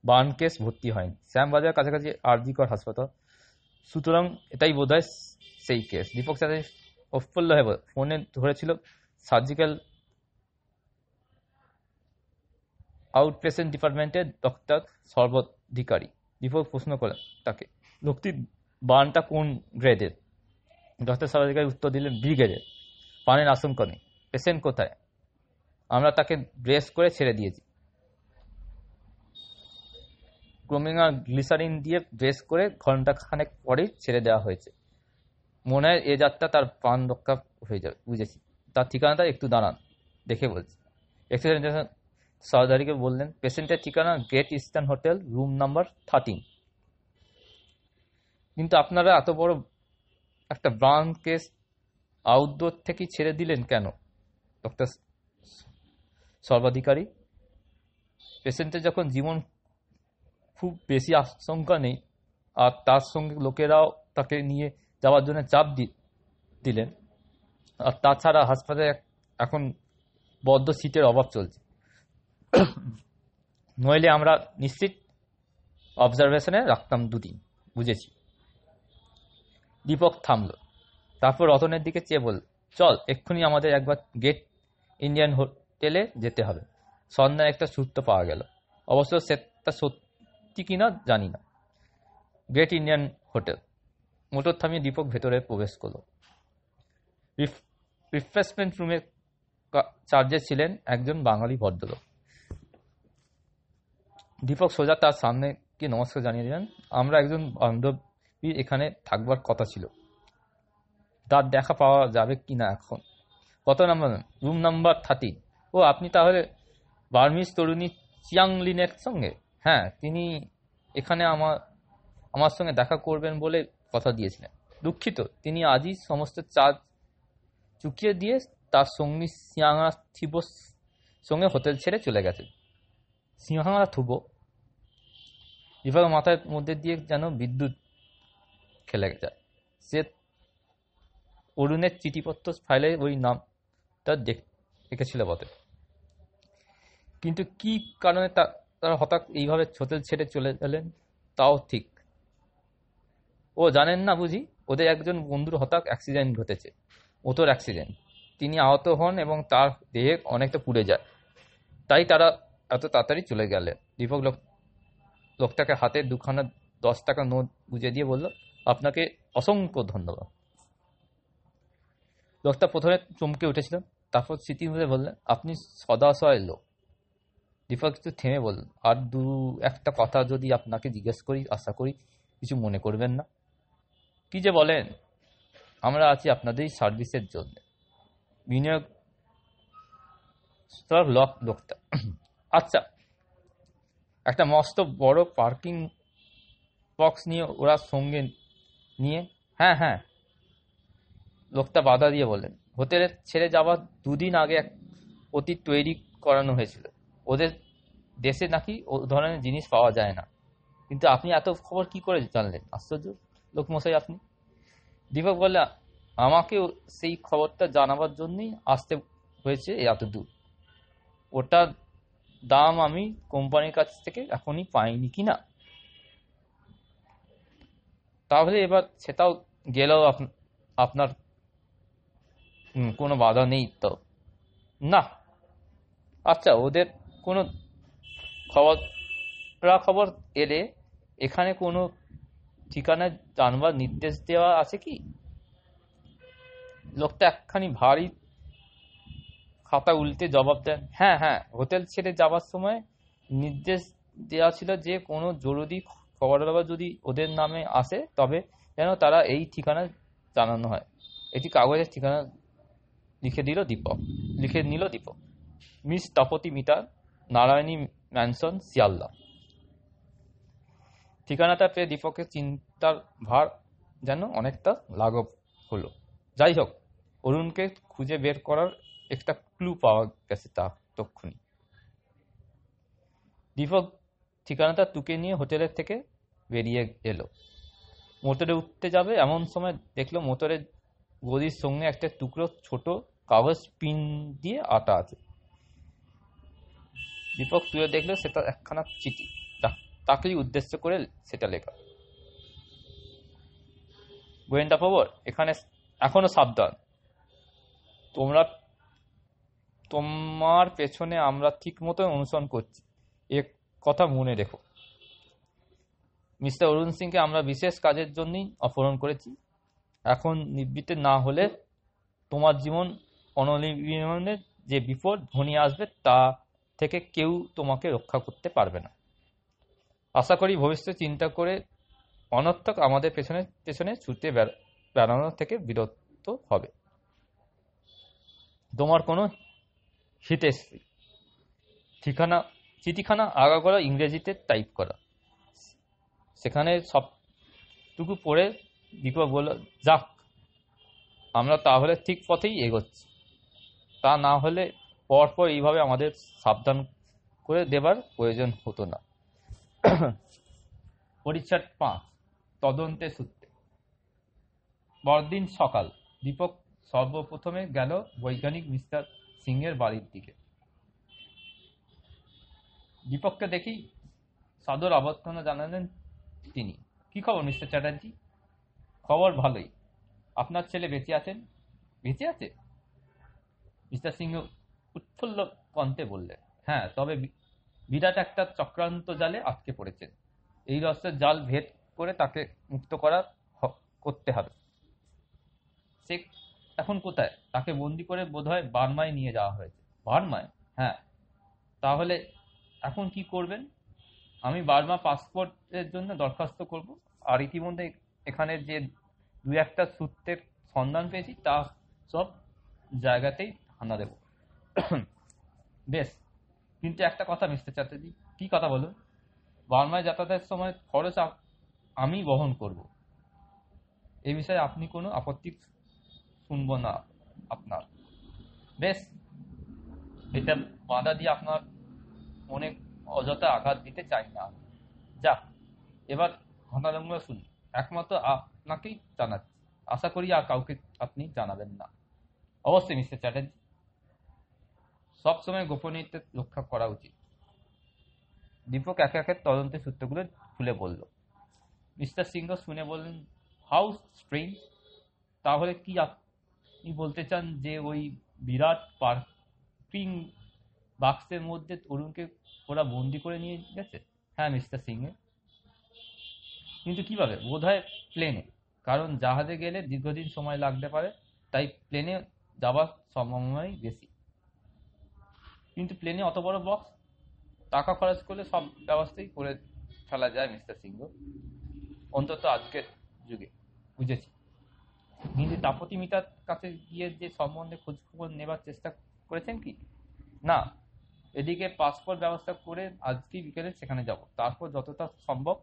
বার্ন কেস ভর্তি হয়নি। শ্যামবাজার কাছাকাছি আরজি কর হাসপাতাল। সুতরাং এটাই বোধ সেই কেস। দীপক চ্যাটার্জি প্রফুল্ল হয়ে ফোনে ধরেছিল সার্জিক্যাল আউট পেশেন্ট ডিপার্টমেন্টের ডক্টর সর্বাধিকারী। দীপক প্রশ্ন করেন তাকে লোকটির বার্নটা কোন গ্রেডের ডক্টর সর্বাধিকারী উত্তর দিলেন বি গ্রেডের পানের আশঙ্কা নেই। পেশেন্ট কোথায়? আমরা তাকে ব্রেস করে ছেড়ে দিয়েছি। ক্রোমিং আর গ্লিসারিন দিয়ে ব্রেস করে ঘণ্টা খানেক পরেই ছেড়ে দেওয়া হয়েছে। মনে হয় এ যাত্রা তার প্রাণ রক্ষা হয়ে যাবে, বুঝেছি। তার ঠিকানাটা একটু দাঁড়ান, দেখে বলছি। এক্সিডেন্ট সহদারিকে বললেন পেশেন্টের ঠিকানা great eastern hotel room number thirteen কিন্তু আপনারা এত বড় একটা ব্রাউন কেস আউটডোর থেকেই ছেড়ে দিলেন কেন? ডক্টর সর্বাধিকারী, পেশেন্টের যখন জীবন খুব বেশি আশঙ্কা নেই, আর তার সঙ্গে লোকেরাও তাকে নিয়ে যাওয়ার জন্য চাপ দিলেন। আর তাছাড়া হাসপাতালে এখন বদ্ধ সিটের অভাব চলছে। নইলে আমরা নিশ্চিত অবজারভেশনে রাখতাম দুদিন, বুঝেছি। দীপক থামল। তারপর রতনের দিকে চেয়ে বলল, চল, এক্ষুনি আমাদের একবার গেট ইন্ডিয়ান হোটেলে যেতে হবে। সন্ধ্যায় একটা সূত্র পাওয়া গেল। অবশ্য সেটা সত্যি কিনা জানি না। Great Indian hotel. মোটর থামিয়ে দীপক ভেতরে প্রবেশ করল। রিফ্রেশমেন্ট রুমে চার্জে ছিলেন একজন বাঙালি ভদ্রলোক। দীপক সোজা তার সামনে গিয়ে নমস্কার জানিয়ে দিলেন, আমরা একজন বান্ধবী এখানে থাকবার কথা ছিল। তার দেখা পাওয়া যাবে কি না এখন? কত নাম্বার? রুম নাম্বার থার্টিন ও, আপনি তাহলে বার্মিজ তরুণী চিয়াংলিনের সঙ্গে? হ্যাঁ তিনি এখানে আমার আমার সঙ্গে দেখা করবেন বলে কথা দিয়েছিলেন। দুঃখিত, তিনি আজই সমস্ত চার্জ চুকিয়ে দিয়ে তার সঙ্গী সিয়াঙা থিবোর সঙ্গে হোটেল ছেড়ে চলে গেছে। সিংহাঙা থুবো বিভাগের মাথার মধ্যে দিয়ে যেন বিদ্যুৎ খেলে যায় সে অরুণের চিঠিপত্র ফাইলে ওই নামটা দেখ দেখেছিল বটে। কিন্তু কি কারণে তারা হঠাৎ এইভাবে হোটেল ছেড়ে চলে গেলেন? তাও ঠিক ও জানেন না বুঝি? ওদের একজন বন্ধুর হঠাৎ অ্যাক্সিডেন্ট ঘটেছে। ওতোর অ্যাক্সিডেন্ট তিনি আহত হন এবং তার দেহে অনেকটা পুড়ে যায়। তাই তারা এত তাড়াতাড়ি চলে গেলেন। দীপক লোক লোকটাকে হাতে দুখানা দশ টাকা নোট বুঝে দিয়ে বলল, আপনাকে অসংখ্য ধন্যবাদ। লোকটা প্রথমে চমকে উঠেছিল, তারপর স্মৃতি হয়ে বললেন, আপনি সদাশয় লোক। দীপক একটু থেমে বললেন, আর দু একটা কথা যদি আপনাকে জিজ্ঞেস করি, আশা করি কিছু মনে করবেন না। কি যে বলেন? আমরা আছি আপনাদের সার্ভিসের জন্য। বিনিয়োগ লক লোকটা আচ্ছা একটা মস্ত বড় পার্কিং বক্স নিয়ে ওরা সঙ্গে নিয়ে হ্যাঁ হ্যাঁ লোকটা বাধা দিয়ে বললেন হোটেলে ছেড়ে যাওয়ার দুদিন আগে এক অতীত তৈরি করানো হয়েছিল। ওদের দেশে নাকি ও ধরনের জিনিস পাওয়া যায় না। কিন্তু আপনি এত খবর কি করে জানলেন? আশ্চর্য। লোকমশাই, আপনি? দীপক বললে আমাকেও সেই খবরটা জানাবার জন্যই আসতে হয়েছে এত দূর ওটার দাম আমি কোম্পানির কাছ থেকে এখনই পাইনি কি না তাহলে এবার সেটাও গেলেও আপনার কোনো বাধা নেই তো? না। আচ্ছা ওদের কোনো খবর খবর এলে এখানে কোনো ঠিকানা জানবার নির্দেশ দেওয়া আছে কি? লোকটা একখানি ভারী খাতা উল্টে জবাব দেন হ্যাঁ হ্যাঁ হোটেল ছেড়ে যাবার সময় নির্দেশ দেওয়া ছিল যে কোনো জরুরি খবর যদি ওদের নামে আসে, তবে যেন তারা এই ঠিকানা জানানো হয়। এটি কাগজের ঠিকানা লিখে দিল দীপক, লিখে নিল Dipak. Miss Tapati Mitter, Narayani mansion, Sealdah. ঠিকানাটা পেয়ে দীপকের চিন্তার ভার যেন অনেকটা লাঘব হলো। যাই হোক, অরুণকে খুঁজে বের করার একটা ক্লু পাওয়া গেছে তা তক্ষুনি। দীপক ঠিকানাটা তুকে নিয়ে হোটেলের থেকে বেরিয়ে এলো। মোটরে উঠতে যাবে এমন সময় দেখল মোটরের গদির সঙ্গে একটা টুকরো ছোট কাগজ পিন দিয়ে আটা আছে। দীপক তুলে দেখল সেটা একখানা চিঠি। তাকেই উদ্দেশ্য করে সেটা লেখা। গোয়েন্দা খবর, এখানে এখনও সাবধান। তোমরা, তোমার পেছনে আমরা ঠিক মতো অনুসরণ করছি। এ কথা মনে রেখো। মিস্টার অরুণ সিংকে আমরা বিশেষ কাজের জন্যই অপহরণ করেছি। এখন নিবৃত্তে না হলে তোমার জীবন অনলিবনের যে বিপদ ঘনিয়ে আসবে তা থেকে কেউ তোমাকে রক্ষা করতে পারবে না। আশা করি ভবিষ্যতে চিন্তা করে অনর্থক আমাদের পেছনে পেছনে ছুটে বেড়ানো থেকে বিরত হবে। তোমার কোনো হিতেশ্রী ঠিকানা, চিঠিখানা আগা করা ইংরেজিতে টাইপ করা। সেখানে সবটুকু পড়ে দীপক বলল, যাক, আমরা তাহলে ঠিক পথেই এগোচ্ছি। তা না হলে পরপর এইভাবে আমাদের সাবধান করে দেবার প্রয়োজন হতো না। পরিচ্ছদ পাঁচ, তদন্তে সূত্রে। পরদিন সকাল, দীপক সর্বপ্রথমে গেল বৈজ্ঞানিক মিস্টার সিংয়ের বাড়ির দিকে। দীপককে দেখি সাদর অবর্তনা জানালেন তিনি। কি খবর, মিস্টার চ্যাটার্জি? খবর ভালোই। আপনার ছেলে বেঁচে আছেন? বেঁচে আছে? মিস্টার সিংহ উৎফুল্ল কণ্ঠে বললেন হ্যাঁ তবে বিরাট একটা চক্রান্ত জালে আটকে পড়েছেন এই রসের জাল ভেদ করে তাকে মুক্ত করা করতে হবে। সে এখন কোথায়? তাকে বন্দি করে বোধহয় বার্মায় নিয়ে যাওয়া হয়েছে। বার্মায়? হ্যাঁ। তাহলে এখন কি করবেন? আমি বার্মা পাসপোর্টের জন্য দরখাস্ত করব। আর ইতিমধ্যে এখানে যে দু একটা সূত্রের সন্ধান পেয়েছি, তা সব জায়গাতেই হানা দেব। বেশ। কিন্তু একটা কথা, মিস্টার চ্যাটার্জি, কি কথা বলুন? বার্মায় যাতায়াতের সময় খরচ আমি বহন করব। এ বিষয়ে আপনি কোনো আপত্তি শুনব না আপনার। বেশ, এটা বাধা দিয়ে আপনার মনে অযথা আঘাত দিতে চাই না। যাক, এবার ঘটনাগুলো শুনি। একমাত্র আপনাকেই জানাচ্ছি। আশা করি আর কাউকে আপনি জানাবেন না। অবশ্যই, মিস্টার চ্যাটার্জি। সবসময় গোপনীয়তা রক্ষা করা উচিত। দীপক একে একে তদন্তের সূত্রগুলো খুলে বলল। মিস্টার সিংহ শুনে বললেন, হাউ স্ট্রেঞ্জ? তাহলে কি আপনি বলতে চান যে ওই বিরাট পার্কিং বাক্সের মধ্যে তরুণকে ওরা বন্দি করে নিয়ে গেছে? হ্যাঁ মিস্টার সিংহে। কিন্তু কীভাবে? বোধ হয় প্লেনে। কারণ জাহাজে গেলে দীর্ঘদিন সময় লাগতে পারে, তাই প্লেনে যাওয়ার সম্ভাবনাই বেশি। কিন্তু প্লেনে অত বড় বক্স টাকা খরচ করলে সব ব্যবস্থাই করে ফেলা যায় মিস্টার সিংহ। অন্তত আজকের যুগে, বুঝেছি। কিন্তু তাপতি মিতার কাছে গিয়ে যে সম্বন্ধে খোঁজ খবর নেবার চেষ্টা করেছেন কি? না, এদিকে পাসপোর্ট ব্যবস্থা করে আজকেই বিকেলে সেখানে যাব। তারপর যতটা সম্ভব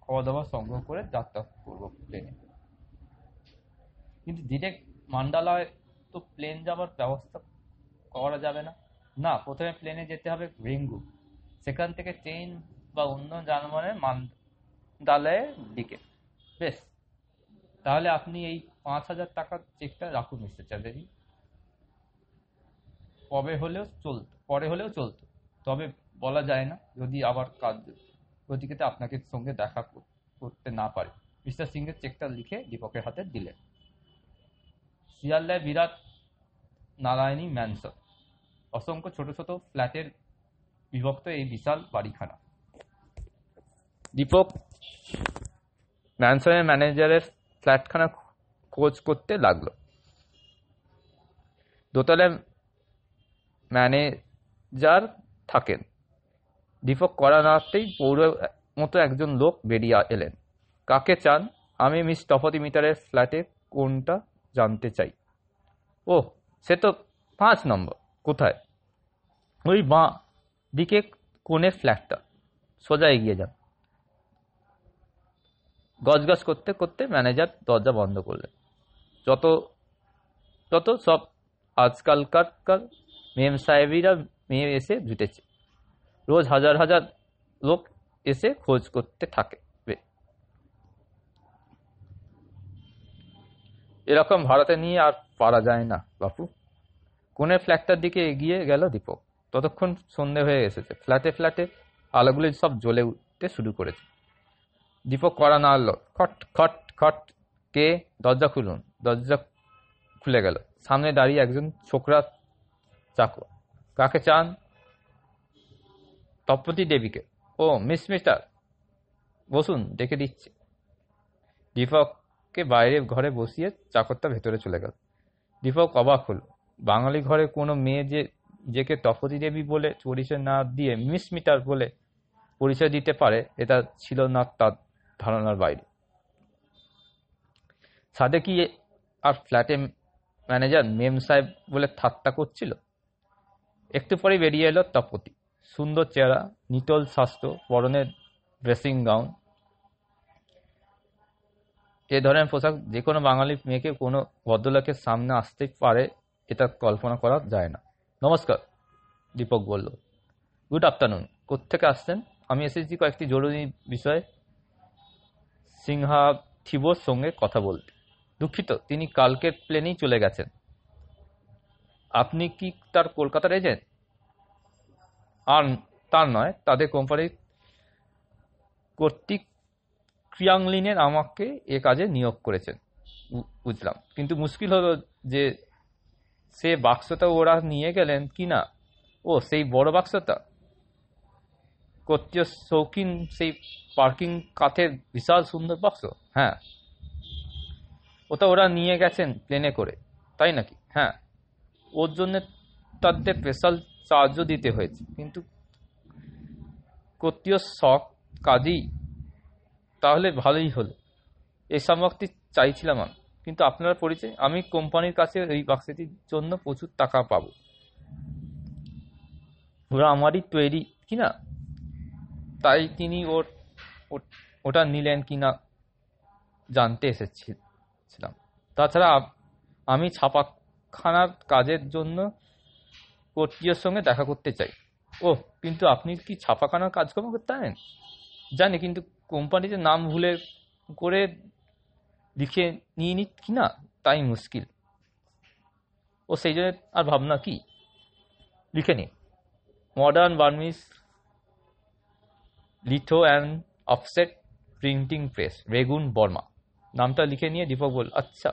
খাওয়া দাওয়া সংগ্রহ করে যাত্রা করব প্লেনে কিন্তু ডিরেক্ট মান্ডালায় তো প্লেন যাওয়ার ব্যবস্থা করা যাবে না। না, প্রথমে প্লেনে যেতে হবে রেঙ্গু। সেখান থেকে ট্রেন বা অন্য যানবাহনে মান্দালয়ের দিকে। বেশ। তাহলে আপনি এই পাঁচ হাজার টাকার চেকটা রাখুন মিস্টার চ্যাটার্জি কবে হলেও চলতো, পরে হলেও চলতো। তবে বলা যায় না যদি আবার কাজ গতিকেতে আপনাকে সঙ্গে দেখা করতে না পারে। মিস্টার সিংয়ের চেকটা লিখে দীপকের হাতে দিলেন। শিয়ালদায় বিরাট নারায়ণী ম্যানসন। অসংখ্য ছোট ছোট ফ্ল্যাটের বিভক্ত এই বিশাল বাড়িখানা। দীপক, ম্যানসনের ম্যানেজারের ফ্ল্যাটখানা খোঁজ করতে লাগল। দোতলায় ম্যানেজার থাকেন। দীপক করা নাড়তেই পৌর মতো একজন লোক বেরিয়ে এলেন। কাকে চান? আমি মিস তপতি মিটারের ফ্ল্যাটে কোনটা জানতে চাই? ও সে তো পাঁচ নম্বর। কোথায়? ওই বাঁ দিকে কোণের ফ্ল্যাটটা সোজা এগিয়ে যান। গজগজ করতে করতে ম্যানেজার দরজা বন্ধ করলেন। যত তত সব আজকালকার মেম সাহেবিরা মেয়ে এসে জুটেছে। রোজ হাজার হাজার লোক এসে খোঁজ করতে থাকে। এরকম ভারতে নিয়ে আর পারা যায় না, বাপু। কোণের ফ্ল্যাটটার দিকে এগিয়ে গেল দীপক। ততক্ষণ সন্ধে হয়ে এসেছে। ফ্ল্যাটে ফ্ল্যাটে আলোগুলি সব জ্বলে উঠতে শুরু করেছে। দীপক করা নাড়ল, খট খট খট, কে? দরজা খুলুন। দরজা খুলে গেল। সামনে দাঁড়িয়ে একজন ছোকরা চাকর কাকে চান? তপতি দেবীকে। ও, মিস, মিস্টার। বসুন, ডেকে দিচ্ছে। দীপককে বাইরে ঘরে বসিয়ে চাকরটা ভেতরে চলে গেল। দীপক অবাক হল। বাঙালি ঘরে কোনো মেয়ে যে, যেকে তপতি দেবী বলে পরিচয় না দিয়ে মিস মিটার বলে পরিচয় দিতে পারে, এটা ছিল না তার ধারণার বাইরে। সাদে কি আর ফ্ল্যাটে ম্যানেজার মেম সাহেব বলে ঠাট্টা করছিল? একটু পরে বেরিয়ে এলো তপতি। সুন্দর চেহারা, নিটল স্বাস্থ্য পরনের ড্রেসিং গাউন। এ ধরনের পোশাক যে কোনো বাঙালি মেয়েকে কোনো ভদ্রলোকের সামনে আসতে পারে এটা কল্পনা করা যায় না। নমস্কার, দীপক বলল। Good afternoon. কোথেকে আসছেন? আমি এসেছি কয়েকটি জরুরি বিষয়ে। সিংহা থিবোর সঙ্গে কথা বলতে। দুঃখিত, তিনি কালকের প্লেনেই চলে গেছেন। আপনি কি তার কলকাতার এজেন্ট? আর তার নয়, তাদের কোম্পানির কর্তৃক ক্রিয়াংলিনের আমাকে এ কাজে নিয়োগ করেছেন। বুঝলাম। কিন্তু মুশকিল হলো যে সে বাক্সটা ওরা নিয়ে গেলেন কি না ও, সেই বড় বাক্সটা। কর্তৃয় শৌখিন সেই পার্কিং কাঠের বিশাল সুন্দর বাক্স। হ্যাঁ। ওটা ওরা নিয়ে গেছেন প্লেনে করে। তাই নাকি? হ্যাঁ। ওর জন্য তাদের স্পেশাল চার্জও দিতে হয়েছে। কিন্তু কর্তৃয় শখ কাজেই তাহলে ভালোই হলো। এই সামগ্রী চাইছিলাম আমি। কিন্তু আপনার পরিচয়, আমি কোম্পানির কাছে এই বাক্সটির জন্য প্রচুর টাকা পাবো। ওরা আমারই তৈরি কিনা? তাই তিনি ওর, ওটা নিলেন কিনা জানতে এসেছিলাম। তাছাড়া আমি ছাপাখানার কাজের জন্য কর্তৃয়ের সঙ্গে দেখা করতে চাই। ও কিন্তু আপনি কি ছাপাখানার কাজকর্ম করতে জানি, কিন্তু কোম্পানিতে নাম ভুলে করে লিখে নিয়ে নিত কি না তাই মুশকিল ও সেই জন্য আর ভাবনা কি লিখে নি modern Burmese litho and offset printing press Rangoon Burma নামটা লিখে নিয়ে দীপক বল আচ্ছা।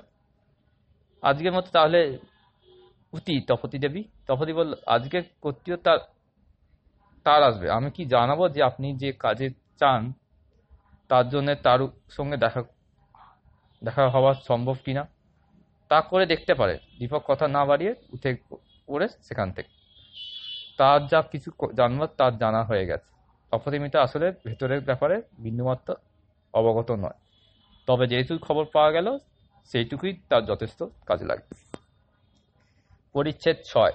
আজকের মতো তাহলে উতি তপতি দেবী। তপতি বল আজকে কর্তৃও তার তার আসবে। আমি কি জানাব যে আপনি যে কাজে চান, তার জন্য তার সঙ্গে দেখা দেখা হওয়া সম্ভব কিনা, তা করে দেখতে পারে। দীপক কথা না বাড়িয়ে উঠে পড়ে সেখান থেকে। তার যা কিছু জানবার তার জানা হয়ে গেছে। অপরিমিতা আসলে ভেতরের ব্যাপারে বিন্দুমাত্র অবগত নয়। তবে যেহেতু খবর পাওয়া গেল, সেইটুকুই তার যথেষ্ট কাজে লাগবে পরিচ্ছেদ ছয়।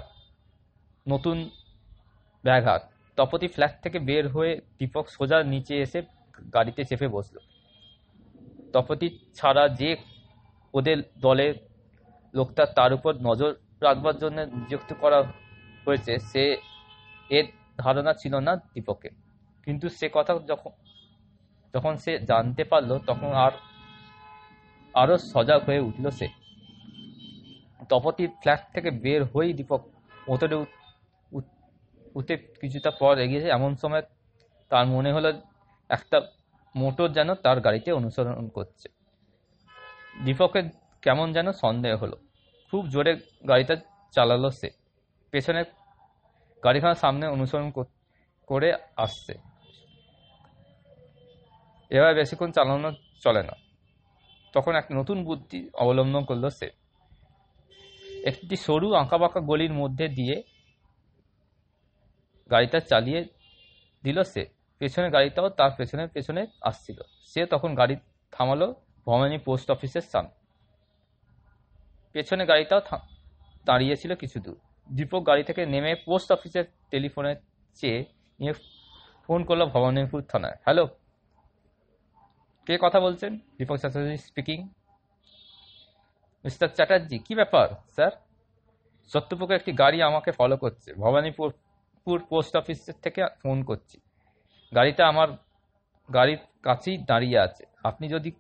নতুন ব্যাঘাত। তপতি ফ্ল্যাট থেকে বের হয়ে দীপক সোজা নিচে এসে গাড়িতে চেপে বসল। তপতি ছাড়া যে ওদের দলের লোকটা, তার উপর নজর রাখবার জন্য নিযুক্ত করা হয়েছে, সে এর ধারণা ছিল না দীপকের। কিন্তু সে কথা যখন যখন সে জানতে পারল, তখন আর, আরও সজাগ হয়ে উঠল সে। তপতির ফ্ল্যাট থেকে বের হয়েই দীপক মোটরে উঠে কিছুটা পর এগিয়েছে। এমন সময় তার মনে হলো, একটা মোটর যেন তার গাড়িতে অনুসরণ করছে। দীপকের কেমন যেন সন্দেহ হলো। খুব জোরে গাড়িটা চালালো সে। পেছনে গাড়িখানার সামনে অনুসরণ করে আসছে। এবার বেশিক্ষণ চালানো চলে না। তখন এক নতুন বুদ্ধি অবলম্বন করল সে। একটি সরু আঁকা আঁকাবাঁকা গলির মধ্যে দিয়ে গাড়িটা চালিয়ে দিল সে। পেছনে গাড়িটাও তার পেছনে পেছনে আসছিল। সে তখন গাড়ি থামালো, ভবানী পোস্ট অফিসের সামনে। পেছনে গাড়িটাও দাঁড়িয়েছিল কিছু দূর। দীপক গাড়ি থেকে নেমে পোস্ট অফিসের টেলিফোনে চেয়ে নিয়ে ফোন করল ভবানীপুর থানায়। হ্যালো, কে কথা বলছেন? দীপক চ্যাটার্জি স্পিকিং। মিস্টার চ্যাটার্জি, কি ব্যাপার স্যার? সত্যপুকে একটি গাড়ি আমাকে ফলো করছে। ভবানীপুর পোস্ট অফিস থেকে ফোন করছি। গাড়িটা আমার গাড়ির কাছেই দাঁড়িয়ে আছে। আপনি যদি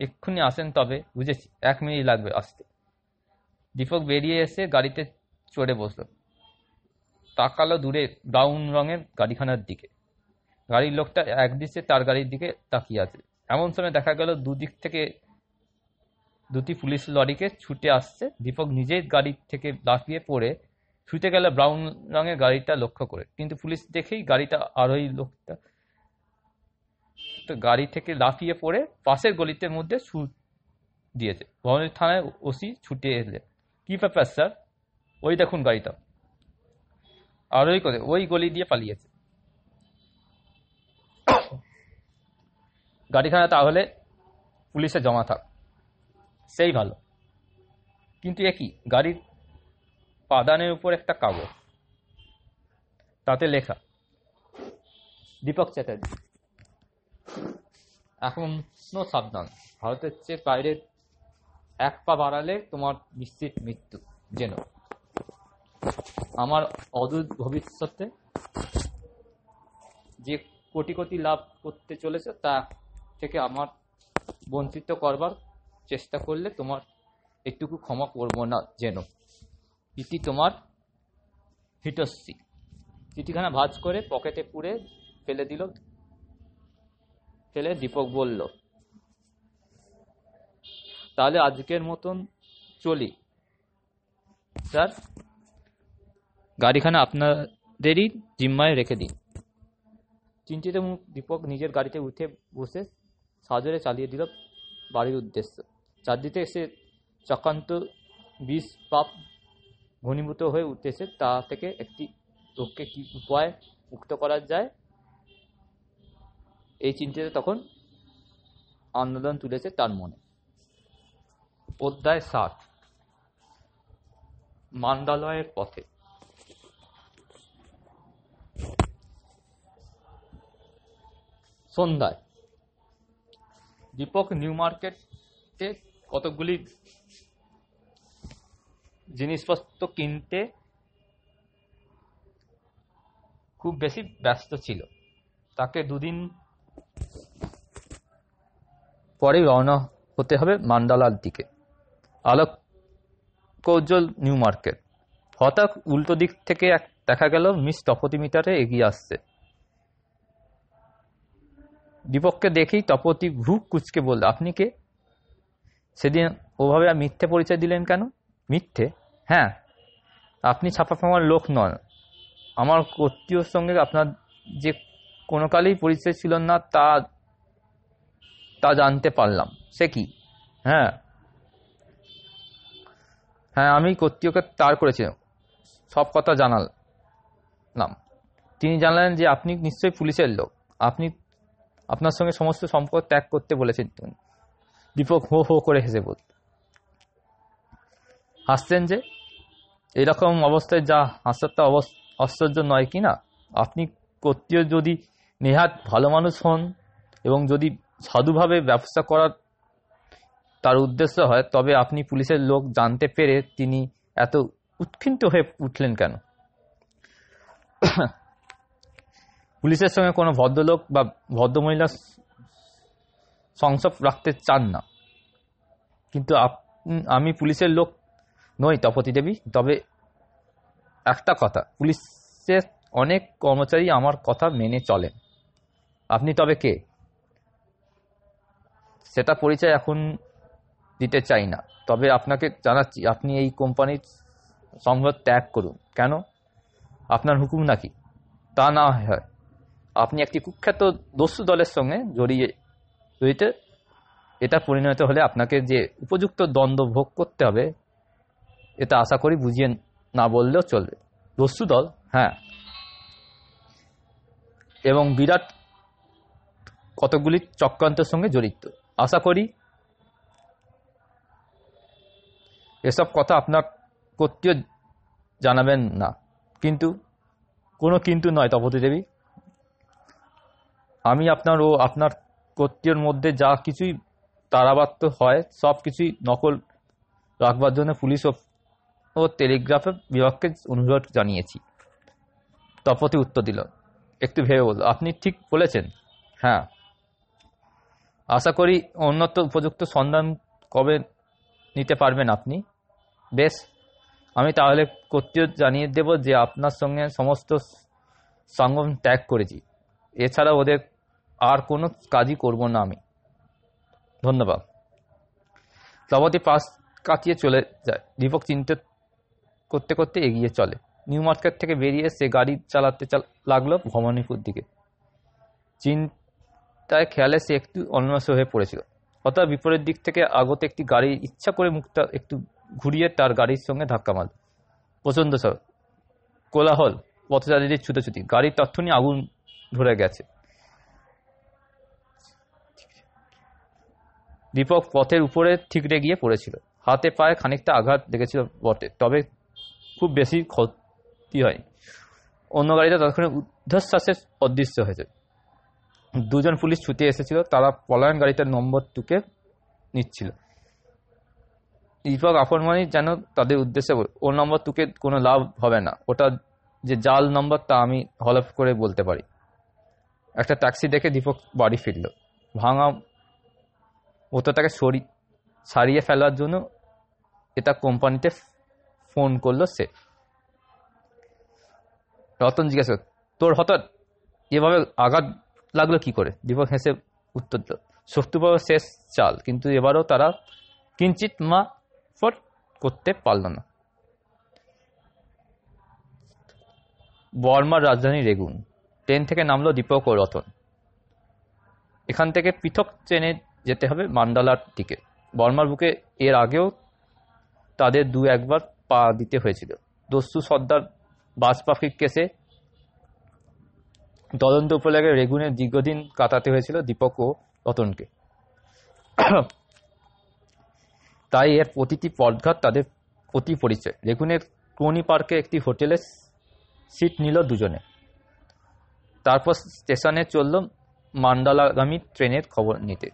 এক্ষুনি আসেন তবে বুঝেছি, এক মিনিট লাগবে আসতে। দীপক বেরিয়ে এসে গাড়িতে চড়ে বসল। তাকালো দূরে ব্রাউন রঙের গাড়িখানার দিকে। গাড়ির লোকটা একদিকে তার গাড়ির দিকে তাকিয়ে আছে। এমন সময় দেখা গেল দুদিক থেকে দুটি পুলিশ লরিকে ছুটে আসছে। দীপক নিজেই গাড়ি থেকে লাফিয়ে পড়ে ছুটে গেল ব্রাউন রঙের গাড়িটা লক্ষ্য করে। কিন্তু পুলিশ দেখেই গাড়িটা আরোহী লোকটা তো গাড়ি থেকে লাফিয়ে পড়ে পাশের গলিতে মধ্যে ছুট দিয়েছে। ভবনের থানায় ওসি ছুটে এলে। কি ব্যাপার স্যার ওই দেখুন গাড়িটা। আরোহী করে ওই গলি দিয়ে পালিয়েছে। গাড়িখানা তাহলে পুলিশে জমা থাক। সেই ভালো। কিন্তু একই গাড়ির পাদানের উপর একটা কাগজ। তাতে লেখা, দীপক চ্যাটার্জি। এখন সাবধান, ভারতের চেয়ে বাইরে এক পা বাড়ালে তোমার নিশ্চিত মৃত্যু যেন আমার অদূর ভবিষ্যতে যে কোটি কোটি লাভ করতে চলেছে, তা থেকে আমার বঞ্চিত করবার চেষ্টা করলে তোমার একটুকু ক্ষমা করব না যেন ইতি তোমার হিটস্যি চিঠিখানা ভাজ করে পকেটে পুরে ফেলে দিল, ফেলে দীপক বলল, তাহলে আজকের মতন চলি। স্যার, গাড়িখানা আপনাদেরই জিম্মায় রেখে দিন। চিন্তিত মুখ দীপক নিজের গাড়িতে উঠে বসে সাজরে চালিয়ে দিল বাড়ির উদ্দেশ্য। চারদিকে এসে চক্রান্ত, বিষ, পাপ ঘনীভূত হয়ে উঠতেছে, তা থেকে একটি লোককে কি উপায় মুক্ত করা যায়? এই চিন্তাতে তখন আন্দোলন তুলেছে তার মনে। অধ্যায় সাত। মান্দালয়ের পথে। সন্ধ্যায়। দীপক নিউ মার্কেটে কতকগুলি জিনিসপত্র কিনতে খুব বেশি ব্যস্ত ছিল। তাকে দুদিন পরেই রওনা হতে হবে মান্ডালার দিকে। আলোক কৌজ্জ্বল নিউ মার্কেট। হঠাৎ উল্টো দিক থেকে এক দেখা গেল, মিস তপতি মিটারে এগিয়ে আসছে। দীপককে দেখেই তপতি ভ্রু কুচকে বলল, আপনি কে? সেদিন ওভাবে মিথ্যে পরিচয় দিলেন কেন? মিথ্যে? হ্যাঁ আপনি ছাপা ফামার লোক নন। আমার কর্তৃর সঙ্গে আপনার যে কোনো কালেই পরিচয় ছিল না, তা তা জানতে পারলাম। সে কি? হ্যাঁ। হ্যাঁ আমি কর্তৃকে তার করেছিলাম সব কথা জানালাম। তিনি জানালেন যে আপনি নিশ্চয়ই পুলিশের লোক। আপনি আপনার সঙ্গে সমস্ত সম্পর্ক ত্যাগ করতে বলেছেন। দীপক হো হো করে হেসে বলল, হাসছেন যে? এরকম অবস্থায় যা হাসারটা আশ্চর্য নয় কি না? আপনি কর্তৃও যদি নেহাত ভালো মানুষ হন এবং যদি সাধুভাবে ব্যবসা করার তার উদ্দেশ্য হয়, তবে আপনি পুলিশের লোক জানতে পেরে তিনি এত উৎক্ষিপ্ত হয়ে উঠলেন কেন? পুলিশের সঙ্গে কোনো ভদ্রলোক বা ভদ্রমহিলা সংসব রাখতে চান না। কিন্তু আমি পুলিশের লোক নই তপতি দেবী তবে একটা কথা, পুলিশের অনেক কর্মচারী আমার কথা মেনে চলেন। আপনি তবে কে? সেটা পরিচয় এখন দিতে চাই না, তবে আপনাকে জানাচ্ছি, আপনি এই কোম্পানির সংবাদ ত্যাগ করুন। কেন? আপনার হুকুম নাকি? তা না হয়। আপনি একটি কুখ্যাত দস্যু দলের সঙ্গে জড়িয়ে, জড়িতে, এটা পরিণত হলে আপনাকে যে উপযুক্ত দ্বন্দ্ব ভোগ করতে হবে এটা আশা করি বুঝিয়ে না বললেও চলবে। দস্যু দল হ্যাঁ। এবং বিরাট কতগুলি চক্রান্তের সঙ্গে জড়িত। আশা করি এসব কথা আপনার কর্তৃও জানাবেন না। কিন্তু, কোনো কিন্তু নয় তপতি দেবী। আমি আপনার ও আপনার কর্তৃর মধ্যে যা কিছুই তারাবাত্য হয়, সব কিছুই নকল রাখবার জন্য পুলিশ ও টেলিগ্রাফের বিভাগকে অনুরোধ জানিয়েছি। তপতি উত্তর দিল, একটু ভেবে বলল আপনি ঠিক বলেছেন? হ্যাঁ। আশা করি উন্নত উপযুক্ত সন্ধান কবে নিতে পারবেন আপনি? বেশ, আমি তাহলে কর্তৃও জানিয়ে দেব যে আপনার সঙ্গে সমস্ত সঙ্গম ত্যাগ করেছি। এছাড়া ওদের আর কোনো কাজই করব না আমি। ধন্যবাদ। তবতি পাশ কাটিয়ে চলে যায়। দীপক চিন্তা করতে করতে এগিয়ে চলে। নিউ মার্কেট থেকে বেরিয়ে সে গাড়ি চালাতে লাগল ভবানীপুর দিকে। চিন্তায় খেয়ালে সে একটু অন্যমস্য হয়ে পড়েছিল। অথবা বিপরীত দিক থেকে আগত একটি গাড়ি ইচ্ছা করে মুখটা একটু ঘুরিয়ে তার গাড়ির সঙ্গে ধাক্কা মারল। প্রচণ্ড সব কোলাহল, পথচারীদের ছুটোছুটি, গাড়ির তথ্যনি আগুন ধরে গেছে। দীপক পথের উপরে ঠিকরে গিয়ে পড়েছিল। হাতে পায়ে খানিকটা আঘাত লেগেছিল বটে, তবে খুব বেশি ক্ষতি হয়। অন্য গাড়িটা ততক্ষণে ঊর্ধ্বশ্বাসে অদৃশ্য হয়েছে দুজন পুলিশ ছুটে এসেছিল, তারা পলায়ন গাড়িটার নম্বর টুকে নিচ্ছিল। দীপক আপনমানি যেন তাদের উদ্দেশ্যে ও নম্বর টুকে কোনো লাভ হবে না। ওটা যে জাল নম্বর, তা আমি হলফ করে বলতে পারি। একটা ট্যাক্সি দেখে দীপক বাড়ি ফিরল। ভাঙা ওটাটাকে সরি, সারিয়ে ফেলার জন্য এটা কোম্পানিতে ফোন করল সে। রতন জিজ্ঞাসা তোর হঠাৎ এভাবে আঘাত লাগল কি করে? দীপক হেসে উত্তর দিল শত্রুবাবু শেষ চাল, কিন্তু এবারও তারা কিঞ্চিত মা ফট করতে পারল না। বর্মার রাজধানী রেগুন, ট্রেন থেকে নামলো দীপক ও রতন। এখান থেকে পৃথক ট্রেনে যেতে হবে মান্ডালার দিকে। বর্মার বুকে এর আগেও তাদের দু একবার পা দিতে হয়েছিল। দস্যু সর্দার বাস পাখির কেসে তদন্ত উপলক্ষে রেগুনে দীর্ঘদিন কাটাতে হয়েছিল দীপক ও রতনকে। তাই এর প্রতিটি পদঘাত তাদের প্রতি পরিচয়। রেগুনের ক্রোনি পার্কে একটি হোটেলে সিট নিল দুজনে। তারপর স্টেশনে চলল মান্ডালাগামী ট্রেনের খবর নিতে।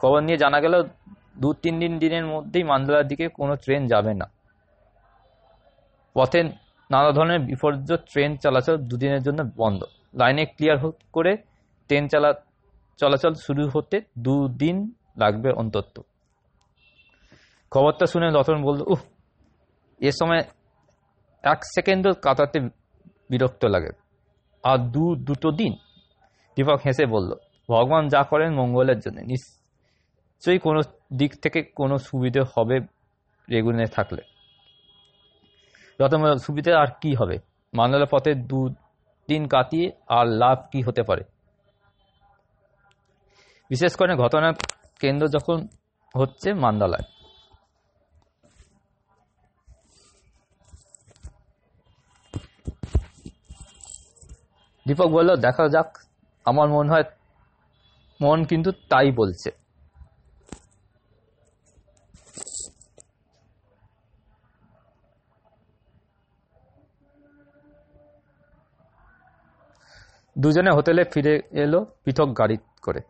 খবর নিয়ে জানা গেল দু তিন দিন দিনের মধ্যেই মান্দালার দিকে কোনো ট্রেন যাবে না। পথে নানা ধরনের বিপর্যয় ট্রেন চলাচল দুদিনের জন্য বন্ধ। লাইনে ক্লিয়ার করে ট্রেন চালা, চলাচল শুরু হতে দুদিন লাগবে অন্তত। খবরটা শুনে রতন বলল উহ এ সময় এক সেকেন্ডও কাটাতে বিরক্ত লাগে। আর দু, দুটো দিন? দীপক হেসে বলল, ভগবান যা করেন মঙ্গলের জন্য। নিশ্চয়ই কোনো দিক থেকে কোনো সুবিধে হবে রেগুনে থাকলে। রতন সুবিধা আর কি হবে? মান্দালা পথে দু দিন কাটিয়ে আর লাভ কি হতে পারে? বিশেষ করে ঘটনার কেন্দ্র যখন হচ্ছে মান্দালায়। দীপক বলল, দেখা যাক। আমার মন হয়, মন কিন্তু তাই বলছে। দুজনে হোটেলে ফিরে এলো পৃথক গাড়ি করে।